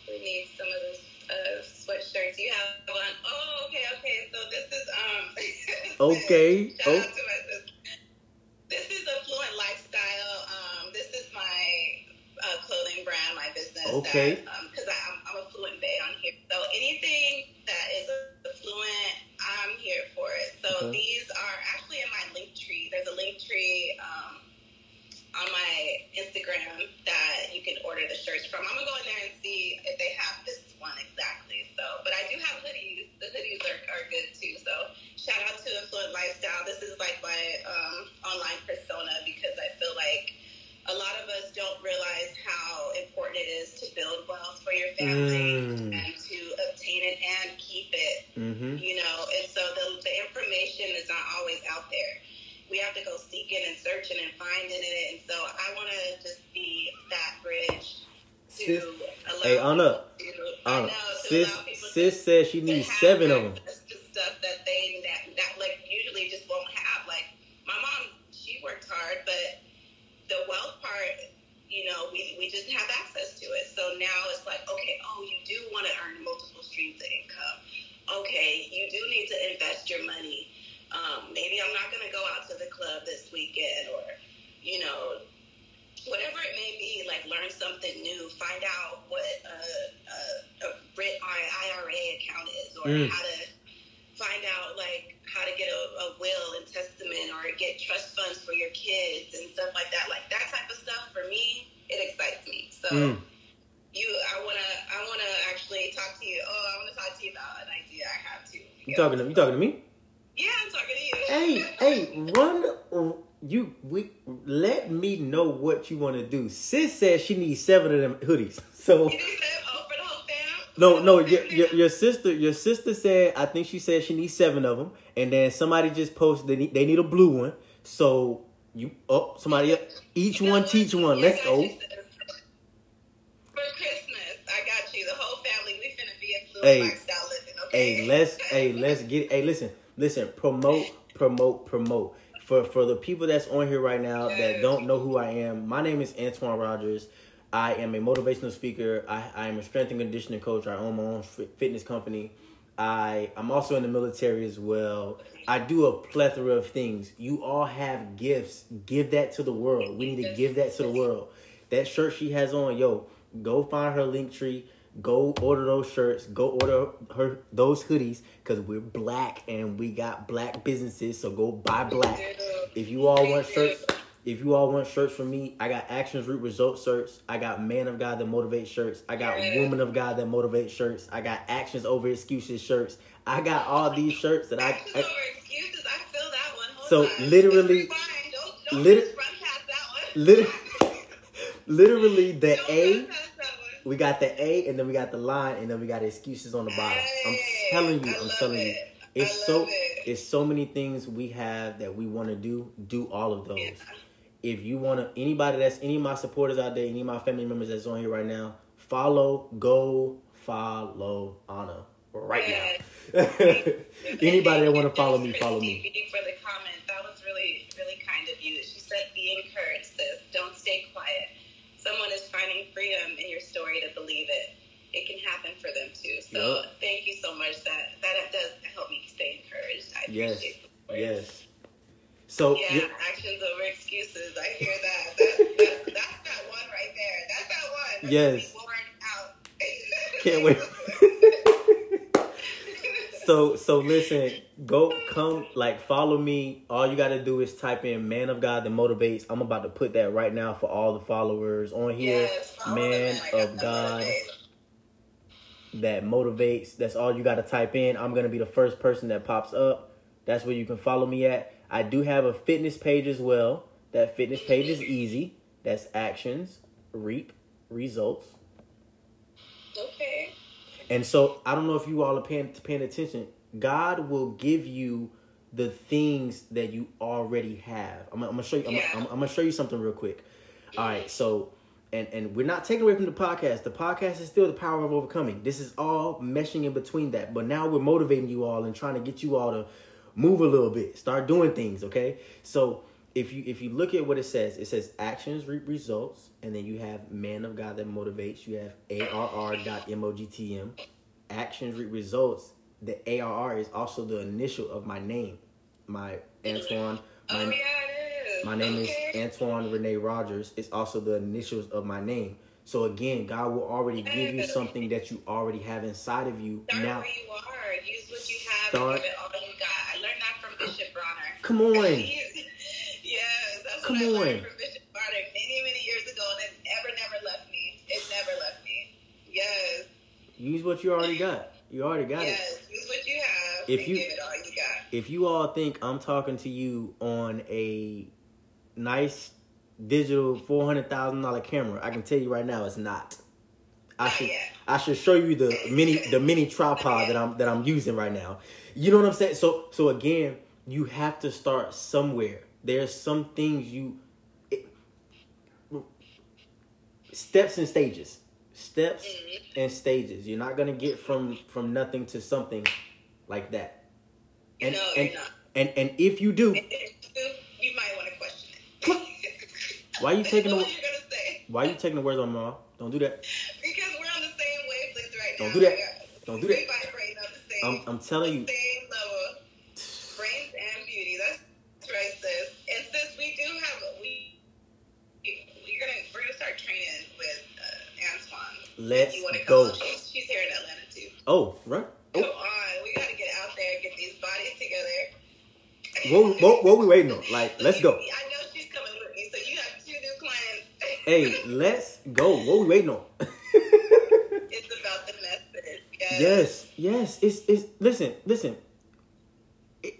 We need some of this uh, sweatshirts. You have one. Oh, okay, okay. So this is um. (laughs) Okay, Shout oh. out to my sister. This is Affluent Lifestyle. Um, this is my uh, clothing brand, my business. Okay. Because I'm, So Okay. these are actually in my link tree. There's a link tree um, on my Instagram that you can order the shirts from. I'm gonna go in there and see if they have this one exactly. So, but I do have hoodies. The hoodies are, are good too. So, she needs seven of them. Do. Sis says she needs seven of them hoodies. So You just said, for the whole fam. no, no, your, your your sister your sister said I think she said she needs seven of them, and then somebody just posted they need, they need a blue one. So you oh somebody each one teach one. Let's go. got you, sis. For Christmas, I got you. The whole family, we finna be a fluid Hey, lifestyle living. Okay. Hey, let's (laughs) hey let's get hey listen listen promote promote promote for for the people that's on here right now that don't know who I am. My name is Antoine Rogers. I am a motivational speaker. I, I am a strength and conditioning coach. I own my own fitness company. I I'm also in the military as well. I do a plethora of things. You all have gifts. Give that to the world. We need to give that to the world. That shirt she has on, yo, go find her link tree. Go order those shirts. Go order her those hoodies because we're black and we got black businesses. So go buy black. If you all want shirts, if you all want shirts from me, I got Actions Reap Results shirts. I got Man of God that motivates shirts. I got Yeah. Woman of God that motivates shirts. I got Actions Over Excuses shirts. I got all these shirts that I, Actions I over excuses. I feel that one. Hold So, on. literally- Don't, don't lit- just run past that one. literally, (laughs) literally the Don't A. run past that one. We got the A, and then we got the line, and then we got excuses on the bottom. I'm telling you, I'm telling you. It's so it. it's so many things we have that we want to do. Do all of those. Yeah. If you want to, anybody that's any of my supporters out there, any of my family members that's on here right now, follow, go follow Anna right now. (laughs) anybody that want to follow me, follow me. Freedom in your story to believe it. It can happen for them too. So, Yup. thank you so much. That that does help me stay encouraged. I Yes, yes. So Yeah, yeah, actions over excuses. I hear that. that that's, that one right there. that's that one Yes. Out. (laughs) Can't wait. (laughs) so so listen, go come like follow me. All you gotta do is type in man of God that motivates. I'm about to put that right now for all the followers on here. Yes, man man of God that motivates. That's all you gotta type in. I'm gonna be the first person that pops up. That's where you can follow me at. I do have a fitness page as well. That fitness page is easy. That's actions, reap, results. Okay. And so I don't know if you all are paying paying attention. God will give you the things that you already have. I'm, I'm gonna show you. I'm, Yeah. I'm, I'm gonna show you something real quick. All right. So, and and we're not taking away from the podcast. The podcast is still the power of overcoming. This is all meshing in between that. But now we're motivating you all and trying to get you all to move a little bit, start doing things. Okay. So if you if you look at what it says, it says actions reap results, and then you have man of God that motivates. You have arr.mogtm. Actions reap results. The ARR is also the initial of my name. My Antoine. (laughs) Oh, my, oh yeah, it is. my name okay. is Antoine Renee Rogers. It's also the initials of my name. So again, God will already give you something that you already have inside of you. Start now, where you are. Use what you have. Start- and give it all you got. I learned that from Bishop Bronner. come on. Yes, Come I on. learned from Bishop Bronner many, many years ago, and it never, never left me. It never left me. Yes, Use what you already got. You already got it. yes. Use what you have If you- give it all you got. if you all think I'm talking to you on a nice digital four hundred thousand dollar camera, I can tell you right now it's not. I Not should yet. I should show you the (laughs) mini the mini tripod that I'm that I'm using right now. You know what I'm saying? So so again, you have to start somewhere. There's some things you it, steps and stages. Steps Mhm. and stages. You're not gonna get from from nothing to something like that. And know, and, you're not. and and if you do, you, might want to question it. Why are you (laughs) taking the why you taking the words on my mouth? Don't do that. Because we're on the same wavelength right Don't now. do that. Don't do that. vibrate on the same, I'm I'm telling you. same level. Brains and beauty. That's right, sis. And sis, we do have we. We're gonna we're gonna start training with uh, Antoine. Let's go. come? Oh, she's, here in Atlanta too. Oh, right. Come Oh, on, we gotta get out there and get these bodies together. what, what, what we waiting on? Like, (laughs) let's go. I know she's coming with me, so you have two new clients. Hey, let's go. What we waiting on? (laughs) it's about the message. Yes. yes, yes. It's it's listen, listen. It,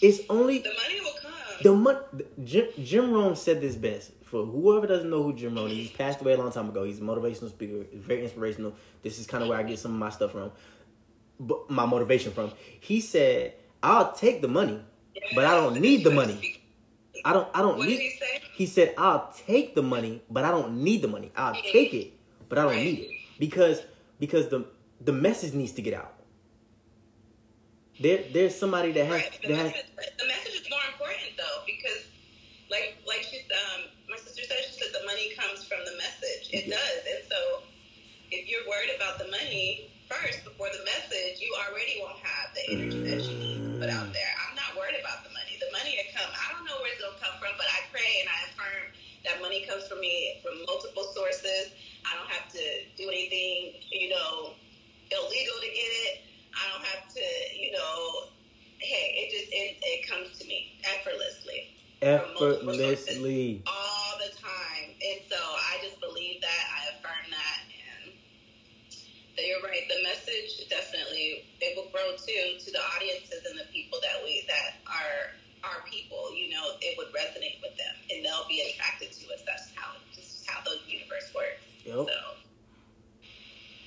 it's only The money will come. the mon- Jim Jim Rohn said this best. For whoever doesn't know who Jim Rohn is, he's passed away a long time ago. He's a motivational speaker. He's very inspirational. This is kind of where I get some of my stuff from, but my motivation from. He said, "I'll take the money, but I don't need the money. I don't. I don't What need." did he say? He said, "I'll take the money, but I don't need the money. I'll take it, but I don't need it because because the the message needs to get out. There there's somebody that has Right. The that has the message is more important though because, like, like she's um, my sister said, she said the money comes from the message. It does, and so if you're worried about the money first before the message, you already won't have the energy that you need to put out there. I'm not worried about the money. The money to come, I don't know where it's gonna come from, but I pray and I affirm that money comes from me from multiple sources. I don't have to do anything, you know, illegal to get it. I don't have to, you know, hey, it just it, it comes to me effortlessly effortlessly. all the time, and so I just believe that. I affirm that, and that you're right. The message definitely it will grow too to the audiences and the people that we that are our people. You know, it would resonate with them, and they'll be attracted to us. That's how just how the universe works. Yep. So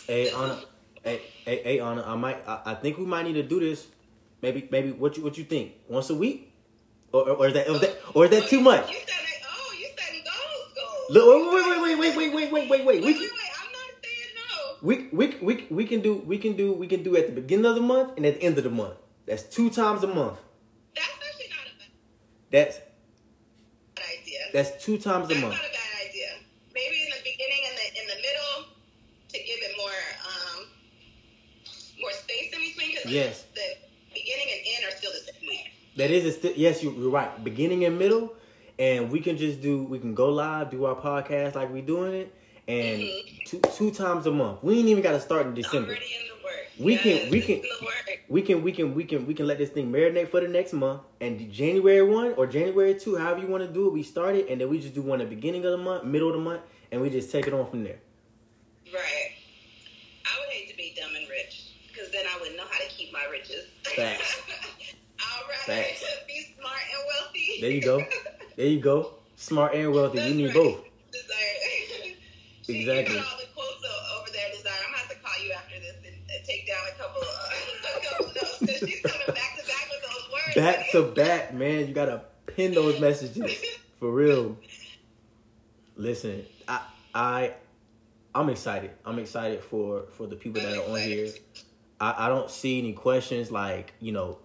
Hey Anna, hey hey hey Anna, I might I, I think we might need to do this. Maybe maybe what you what you think? Once a week, or, or, is that, or is that, too much? You study, oh, you said gold, gold. wait, wait, wait, wait, wait, wait, wait. wait, wait we, we, we, we can do we can do we can do at the beginning of the month and at the end of the month. That's two times a month. That's actually not a bad. That's bad idea. That's two times that's a month. Not a bad idea. Maybe in the beginning and the in the middle to give it more um more space in between. Cause yes. That is a yes, you- you're right. Beginning and middle, and we can just do we can go live, do our podcast like we doing it, and mm-hmm. two two times a month. We ain't even got to start in December. Already in the work. We can- we can-. We can we can we can we can let this thing marinate for the next month and January one or January two, however you want to do it, we start it and then we just do one at the beginning of the month, middle of the month, and we just take it on from there. Right. I would hate to be dumb and rich because then I wouldn't know how to keep my riches. Facts. (laughs) Facts. (laughs) be smart and wealthy. There you go. There you go. Smart and wealthy. That's You need right. both. Desire. (laughs) She- Exactly. You all the quotes over there, Desire. I'm gonna have to call you after this and, and take down a couple, (laughs) a couple notes she's coming back to back with those words. Back to back, man. You gotta pin those messages for real. Listen, I I I'm excited. I'm excited for for the people that are on here. I, I don't see any questions like you know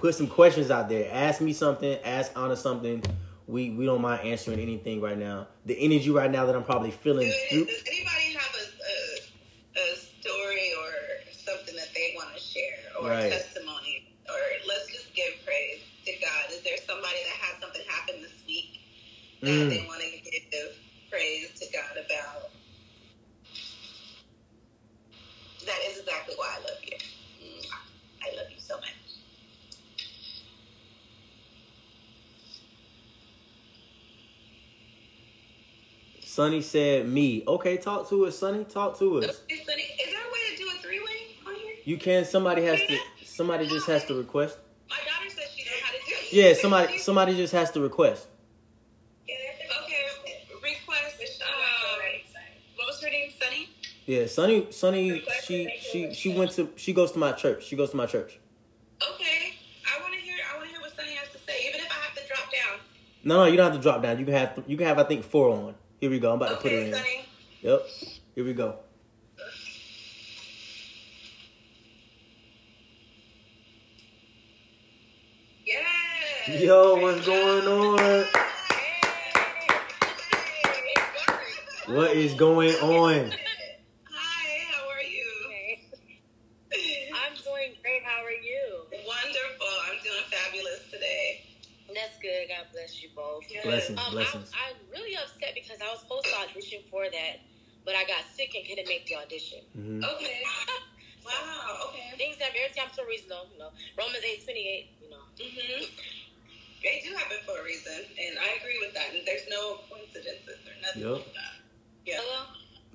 put some questions out there ask me something ask Anna something we we don't mind answering anything right now the energy right now that i'm probably feeling through Does anybody have a, a, a story or something that they want to share or Right. a testimony? Or let's just give praise to God. Is there somebody that had something happen this week that Mm. they want to give praise to God about? That is exactly why I love you. Mm, I love you so much. Sonny said me okay talk to us sonny talk to us Hey, Sonny, is there a way to do a three way on here? you can somebody has to somebody just has to request My daughter says she knows how to do it. yeah somebody somebody just has to request Okay, request. Um, what was her name? Sunny. yeah sonny sonny she she she went to she goes to my church she goes to my church Okay, I want to hear. I want to hear what Sunny has to say, even if I have to drop down. no no you don't have to drop down you can have you can have i think four on here we go i'm about to put it in Sunny. yep here we go Yes. Yo, what's going on? What is going on? Hi, how are you? I'm doing great. How are you? Wonderful. I'm doing fabulous today. That's good. God bless you both. Yes. Blessings, Um, blessings. I'm, I'm really upset because I was supposed to audition for that, but I got sick and couldn't make the audition. hmm Okay. (laughs) Wow. Okay. Things that every time for a reason, though. You know, Romans eight twenty eight. You know. Mhm. They do happen for a reason, and I agree with that. And there's no coincidences or nothing Yup. like that. Yeah. Hello.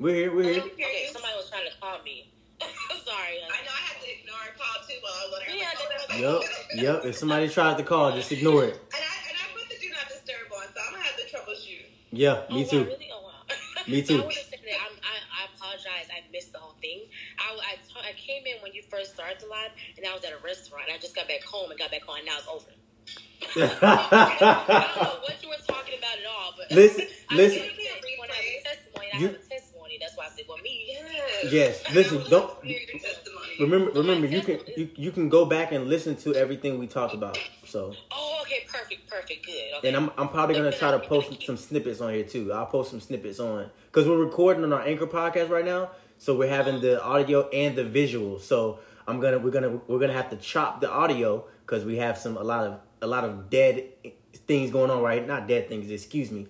We're here. We're here. Hello? Hear Okay, somebody was trying to call me. (laughs) Sorry. I know I had to ignore a call too while I was on her. Yeah, phone. Yup. (laughs) Yup. If somebody tries to call, just ignore it. And I and I put the do not disturb on, so I'm gonna have to troubleshoot. Yeah, Oh, me wow, too. really? Oh, wow. Me So too. I want to say that I'm, I, I apologize. I missed the whole thing. I, I, t- I came in when you first started the live, and I was at a restaurant. I just got back home and got back on, now it's over. (laughs) I don't know what you were talking about at all, but Listen, (laughs) I listen. did say you want to have a testimony. and You- I have a testimony. That's why I said, well, me. Yes. Yes, (laughs) listen, don't- love to hear your testimony. remember, remember, you can you, you can go back and listen to everything we talked about. So, Oh, okay, perfect, perfect, good. Okay. and I'm I'm probably gonna try to post some snippets on here too. I'll post some snippets on because we're recording on our Anchor podcast right now, so we're having oh. the audio and the visual. So I'm gonna we're gonna we're gonna have to chop the audio because we have some a lot of a lot of dead things going on right? Not dead things excuse me.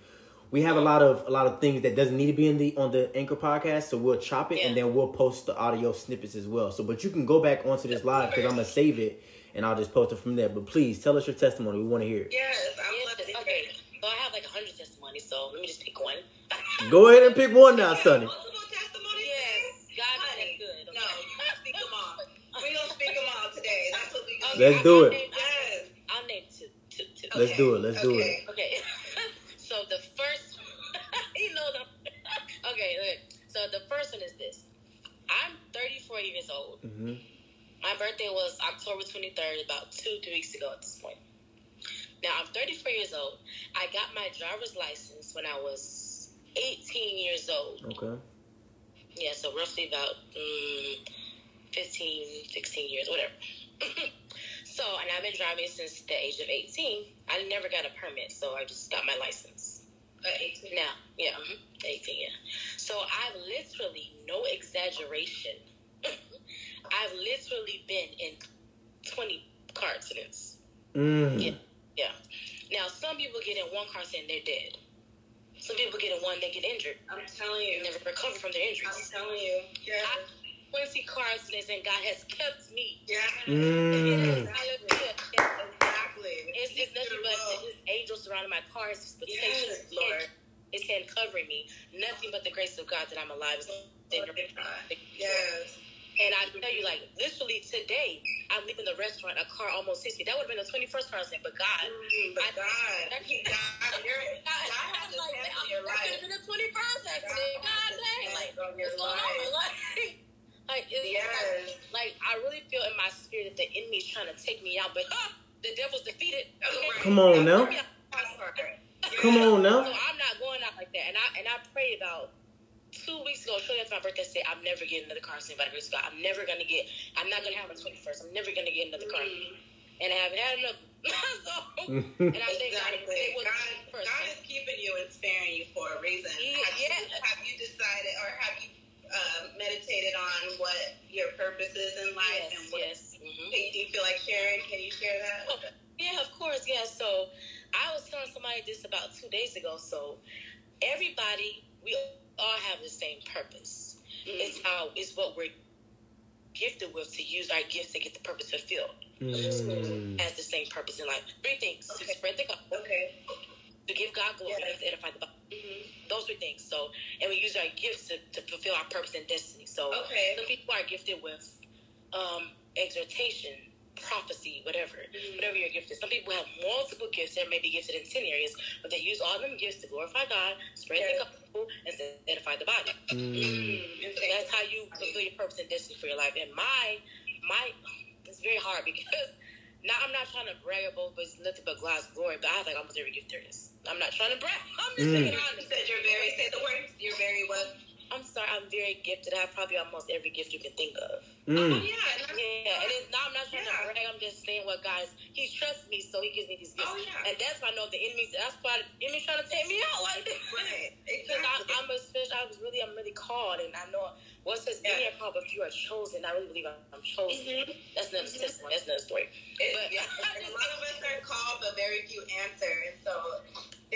We have a lot of a lot of things that doesn't need to be in the on the anchor podcast so we'll chop it and then we'll post the audio snippets as well. So but you can go back onto this live because i'm gonna save it and i'll just post it from there. But please tell us your testimony. We want to hear it. Yes, I would Yes, love to okay. it. So I have like a hundred testimonies, so let me just pick one. go ahead and pick one now Yeah, sonny (laughs) Multiple testimonies. Yes, God, Honey, that's good. No, you can't speak them all. We don't speak them all today. That's what we gonna Okay, Let's do it. I'll name two, two, two. Let's do it, let's do it. okay. (laughs) So the first, (laughs) you know the. (laughs) okay, okay. So the first one is this. I'm 34 years old. hmm My birthday was October 23rd, about two, three weeks ago at this point. Now I'm 34 years old. I got my driver's license when I was 18 years old. okay Yeah, so roughly about mm, 15, 16 years, whatever. (clears throat) so, and I've been driving since the age of 18. I never got a permit, so I just got my license. At 18. Now, yeah, mhm, 18, yeah. So I've literally, no exaggeration, (clears throat) I've literally been in 20 car accidents. mm. Yeah. Yeah. Now, some people get in one car accident, they're dead. Some people get in one, they get injured. I'm telling you. And never recover from their injuries. I'm telling you. Yeah. I, 20 car accidents and God has kept me. Yeah. Mm. Exactly. It's, it's nothing but his angels surrounding my car. It's his protection. Yes, Lord. His hand covering me. Nothing but the grace of God that I'm alive. Yes. And I tell you, like, literally today, I'm leaving the restaurant, a car almost hits me. That would have been the 21st car accident, but God. Mm, but I- God, He- God, you're, God has His like, hands on that could have been the 21st accident. God dang. Like, what's going on? life. (laughs) Like, like, Yes. like, I really feel in my spirit that the enemy's trying to take me out, but huh, the devil's defeated. Okay? Come on now. Yeah. That's part. Come on So now. I'm not going out like that. And I and I prayed about two weeks ago, shortly after my birthday, I said I'm never getting another car accident by the grace of God. I'm never gonna get. I'm not gonna have my 21st. I'm never gonna get another car, Mm-hmm. and I haven't had enough. (laughs) so, (laughs) and I think God, Exactly. it was God. God is keeping you and sparing you for a reason. He- have, you, have you decided or have you uh, meditated on what your purpose is in life yes, and what yes. hmm Can you, do you feel like sharing? Can you share that? Oh, Yeah, of course. Yeah. So I was telling somebody this about two days ago. So everybody, we all have the same purpose. It's how it's what we're gifted with to use our gifts to get the purpose fulfilled. Mm. Has the same purpose in life. Three things: Okay. to spread the gospel, Okay. To give God glory, Yes. and to edify the body. hmm Those three things. So, and we use our gifts to, to fulfill our purpose and destiny. So, Okay. some people are gifted with um, exhortation, prophecy, whatever, Mhm. whatever your gift is. Some people have multiple gifts. They may be gifted in ten areas, but they use all them gifts to glorify God, spread Yes. the gospel, and to edify the body. Mm. And So that's how you fulfill your purpose and destiny for your life. And my, my, it's very hard (laughs) because now I'm not trying to brag about, but it's nothing but God's glory. But I have like almost every gift there is. I'm not trying to brag. I'm just Mm. being You said you're very, say the word, you're very what? I'm sorry, I'm very gifted. I have probably almost every gift you can think of. Oh, Mm. yeah. and Yeah, and it's not. I'm not trying Yeah. to brag. I'm just saying what guys. He trusts me, so he gives me these gifts. Oh, yeah. And that's why I know the enemies. That's why the enemy's trying to take me out like this. (laughs) Right. Because Exactly. I'm a special. I was really, I'm really called, and I know what says many Yeah. are called, but few are chosen. I really believe I'm, I'm chosen. Mhm. That's another Mhm. testimony. That's another story. It- But- yeah, (laughs) a lot of us are called, but very few answer. And so,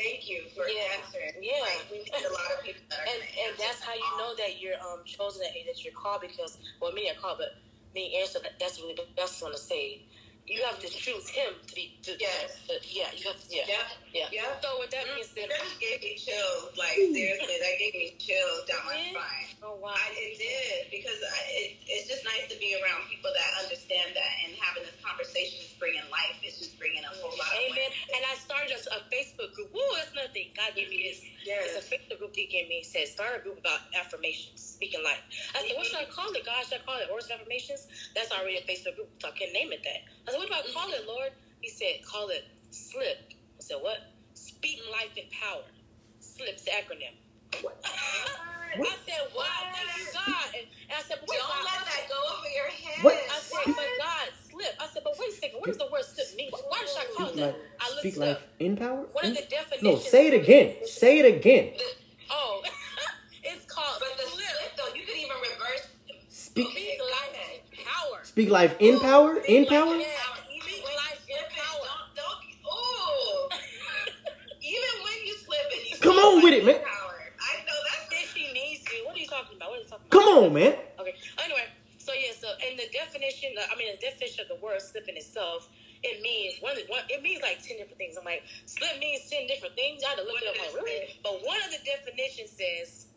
thank you for Yeah. answering. Yeah. Like, we need a lot of people that are And and that's how you know that you're um chosen and that you're called because well many are called, but being answered. that- That's really the best one to say. You have to choose him to be. To, Yes. to- yeah. You have to. Yeah. Yeah. Yeah. Yeah. So with that being said, That just gave me chills. Like seriously, that gave me chills down my spine. oh wow. I, it did because I, it, it's just nice to be around people that understand that and having this conversation is bringing life. It's just bringing a whole lot of Amen. life. And I started a, a Facebook group. Woo, that's nothing. God gave me this. Yes. It's a Facebook group He gave me. He said, start a group about affirmations, speaking life. I said, what should I call it? God, should I call it words of affirmations? That's already a Facebook group, so I can name it that. I said, what do I call it, Lord? He said, call it SLIP. I said, what? Speak life in power. SLIP's the acronym. I said, wow, thank you, God. And, and I said, but wait, Don't God, let that go over your head. What? I said, but God, slip. I said, but wait a second. What does the word slip mean? Why should I call it Speak that? life, I looked speak life up. in power? One of In- the mm-hmm. definitions. No, say it again. Say it again. Oh, (laughs) it's called But the slip. slip, though, you could even reverse. Speak Speak life in power. speak life in power? In power? Yeah, speak life in power. Don't, don't, ooh. even when you slip and you Come speak on with it, man. Power. I know that's If she needs you, what are you talking about? What are you talking about? Come on, man. Okay. Anyway, so yeah, so in the definition, I mean, the definition of the word slipping itself, it means one. one it means like ten different things. I'm like, slip means ten different things. I had to look it up. Like, really? But one of the definitions says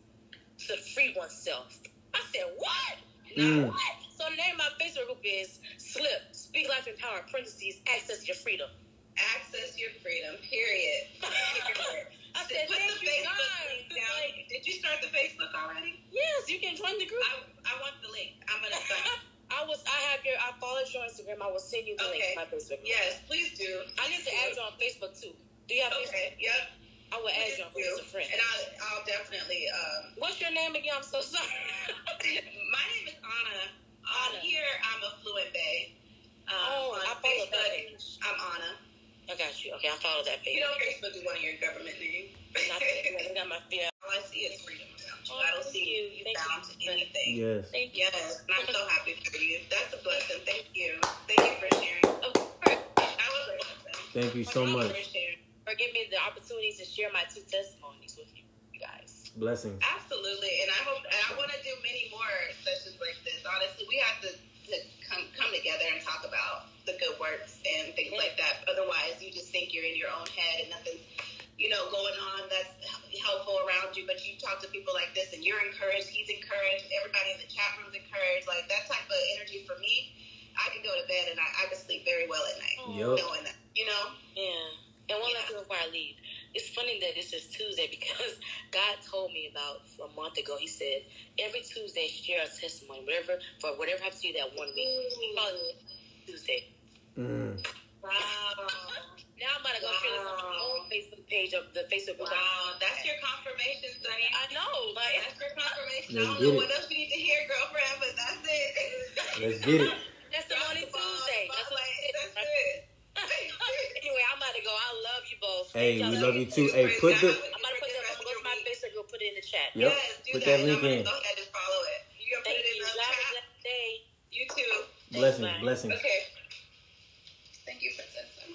to free oneself. I said, what? Mm. What? So the name of my Facebook group is Slip. Speak life and power. Parentheses. Access your freedom. access your freedom. Period. (laughs) I said, Put thank the you, Facebook God. link down. Did you start the Facebook already? Yes, you can join the group. I, I want the link. I'm gonna sign. (laughs) I was, I have your, I followed your Instagram. I will send you the link to my Facebook. yes, please do. I need to add you on Facebook too. Do you have Facebook? Okay. Yep. I will add you on. Facebook as a friend. And I'll, I'll definitely. Um, What's your name again? I'm so sorry. (laughs) my name is Anna. On Anna. here, I'm a fluent bae. Um, oh, on I follow Facebook. I'm Anna. I got you. Okay, I follow that page. You know, Facebook is one of your government names. Not that, I got my yeah. (laughs) All I see is freedom around you. Oh, I don't see you. you Thank bound to you. anything. Yes. Thank you. Yes, and I'm so happy for you. That's a blessing. Thank you. Thank you for sharing. Of course. That was a blessing. Thank you so Thank much. for. For giving me the opportunity to share my two testimonies with you. You guys. Blessings. Absolutely, and I hope and I want to do many more sessions like this. Honestly, we have to, to come come together and talk about the good works and things like that. Otherwise, you just think you're in your own head and nothing's you know going on that's helpful around you. But you talk to people like this, and you're encouraged. He's encouraged. Everybody in the chat room's encouraged. Like that type of energy for me. I can go to bed and I, I can sleep very well at night, Yup. knowing that. You know. Yeah. And one last thing before I leave. It's funny that this is Tuesday (laughs) because God told me about a month ago. He said every Tuesday share a testimony, whatever for whatever happened to you that one week. He called Tuesday. Mm. Wow. Now I'm about to go share this on my Facebook page of the Facebook group. Wow, that's your confirmation, Sonny. I know, like That's your confirmation. Let's I don't know it. what else you need to hear, girlfriend, but that's it. Let's get it. testimony the ball, Tuesday. That's what spotlight, it is. That's it. (laughs) anyway, I'm about to go. I love you both. Hey, Thank we love you too. Hey, put the I'm about to put the, I'm gonna go to my Facebook group, put it in the chat. Yep. Yes, do Put that. that and link gonna in. Go ahead and follow it. You gonna put it in the chat? day. You too. blessings, bye. blessings. Okay.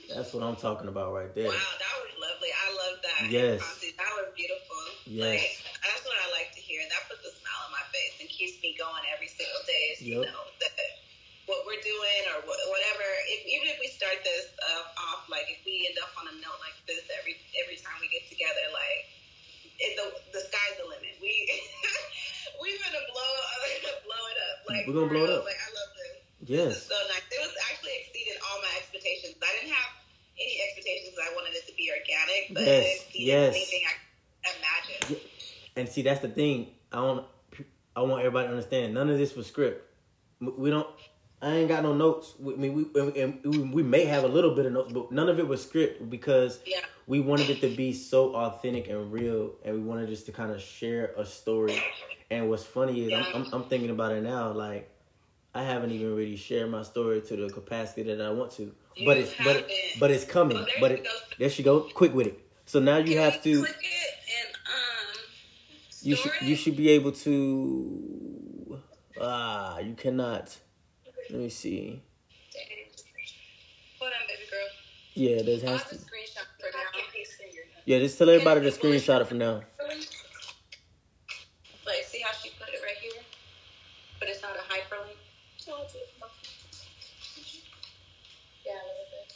Thank you, Princess. That's what I'm talking about right there. Wow, that was lovely. I love that. Yes. Honestly, that was beautiful. Yes. Like, that's what I like to hear. That puts a smile on my face and keeps me going every single day. Is, You know, that what we're doing or whatever, if, even if we start this uh, off, like if we end up on a note like this every every time we get together, like it, the the sky's the limit. We (laughs) we're gonna blow (laughs) blow it up. Like We're gonna blow it up. Like I love this. Yes. So nice. It was actually exceeded all my expectations. I didn't have any expectations. I wanted it to be organic, but Yes, yes. anything I imagine. And see, that's the thing. I don't. I want everybody to understand. None of this was script. We don't. I ain't got no notes. I mean, we and we, may have a little bit of notes, but none of it was script because Yeah. we wanted it to be so authentic and real, and we wanted just to kind of share a story. And what's funny is I'm, I'm, I'm thinking about it now. Like I haven't even really shared my story to the capacity that I want to, but it's but it, but it's coming. Oh, there but it, there she go, quick with it. So now you Can have to. click it and um. You should you should be able to. Ah, you cannot. Let me see. Hold on, baby girl. Yeah, there's has to. Yeah, just tell everybody to screenshot it for now. Like, see how she put it right here? But it's not a hyperlink. Yeah, a little bit.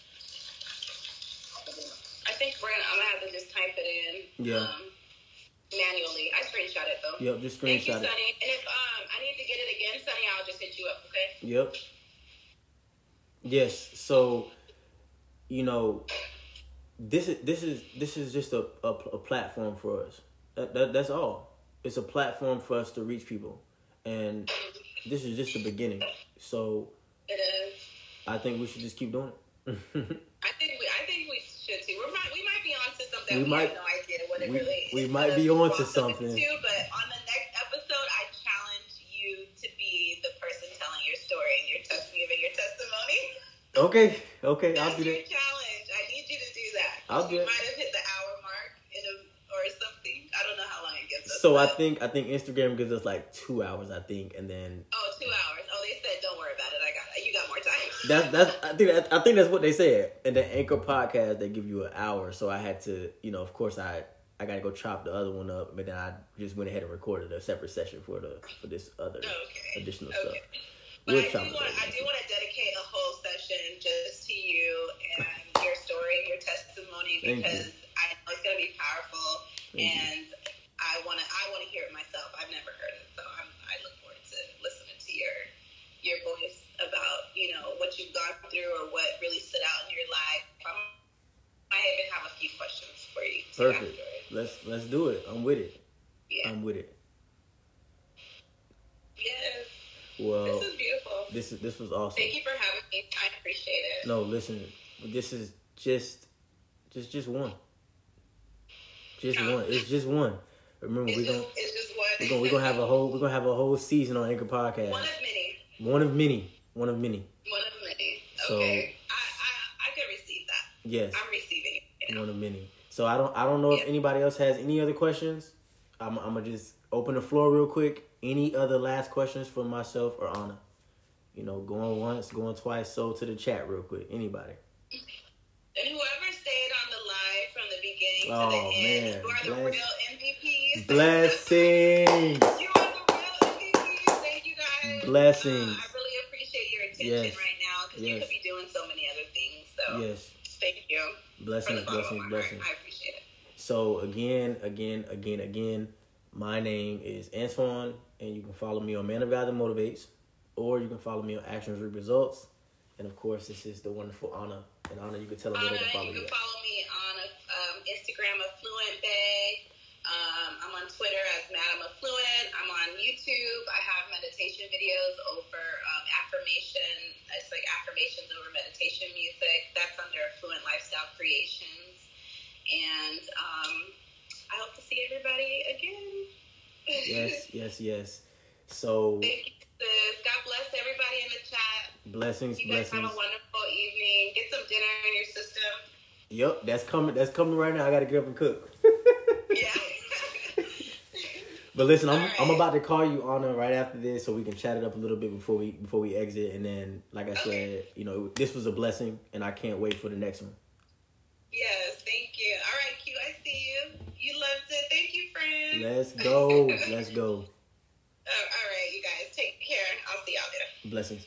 I think we're gonna, I'm gonna have to just type it in. Yeah. Um, manually. I screenshot it though. Yep, just screenshot Thank you, it. And if um I need to get it again, Sunny, I'll just hit you up, okay? Yep. Yes. So, you know, this is this is this is just a a, a platform for us. That, that that's all. It's a platform for us to reach people, and this is just the beginning. So It is. I think we should just keep doing it. (laughs) I think we I think we should too. We might we might be onto. We We, might- have no idea what it we- really we is might gonna be onto blossom something. into, but on the next episode, I challenge you to be the person telling your story and your tes- giving your testimony. okay. Okay. I'll That's do your challenge. I need you to do that. I'll do you it. might have hit the hour mark in a, or something. I don't know how long it gives us. So I think I think Instagram gives us like two hours. I think, and then Oh, two hours. Oh, they said don't worry about it. I got it. You got That's that's I think that, I think that's what they said in the Anchor podcast. They give you an hour, so I had to, you know, of course I I got to go chop the other one up, but then I just went ahead and recorded a separate session for the for this other oh, Okay. additional Okay. stuff. But We'll I do want. I do want to dedicate a whole session just to you and your story, and your testimony, Thank you. because I know it's gonna be powerful, Thank you. and I want to I want to hear it myself. I've never heard it, so I'm, I look forward to listening to your your voice about you know what you've gone through or what really stood out in your life. I'm, I even have a few questions for you. Perfect. Let's let's do it. I'm with it. Yeah. I'm with it. yes. Well, This is beautiful. this is this was awesome. Thank you for having me. I appreciate it. No, listen, this is just just just one. Just Yeah. one. It's just one. Remember, we're gonna it's just one. we're gonna we're gonna have a whole we're gonna have a whole season on Anchor Podcast. one of many. One of many. One of many. One of many. So- Okay. I, I I can receive that. Yes, I'm receiving it. You one of many. So I don't I don't know if anybody else has any other questions. I'm I'm gonna just open the floor real quick. Any other last questions for myself or Anna? You know, going once, going twice. So to the chat real quick. Anybody? And whoever stayed on the live from the beginning Oh, to the end, man. who are the Bless. real MVPs. Blessings. You are the real MVP. Thank you guys. Blessings. Uh, I really appreciate your attention Yes. right now because you Yes. could be doing so many other things. So Yes. thank you. Blessings, the bottom of blessings, blessings. I appreciate it. So again, again, again, again, my name is Antoine, and you can follow me on Man of God That Motivates, or you can follow me on Actions Reap Results. And of course, this is the wonderful Anna. And Anna, you can tell them where Anna, they can follow you you. can follow me on um, Instagram, Affluent Bay. Um, I'm on Twitter as Madam Affluent. YouTube. I have meditation videos over um, affirmation. It's like affirmations over meditation music. That's under Fluent Lifestyle Creations. And um, I hope to see everybody again. Yes, (laughs) yes, yes. So Thank you, sis. God bless everybody in the chat. blessings, You guys blessings. have a wonderful evening. Get some dinner in your system. Yep, that's coming. That's coming right now. I gotta get up and cook. (laughs) Yeah. But listen, I'm right. I'm about to call you Anna right after this, so we can chat it up a little bit before we before we exit. And then, like I said, you know, this was a blessing, and I can't wait for the next one. yes, thank you. All right, Q, I see you. You loved it. Thank you, friend. Let's go. Let's go. (laughs) Uh, all right, you guys, take care. I'll see y'all later. Blessings.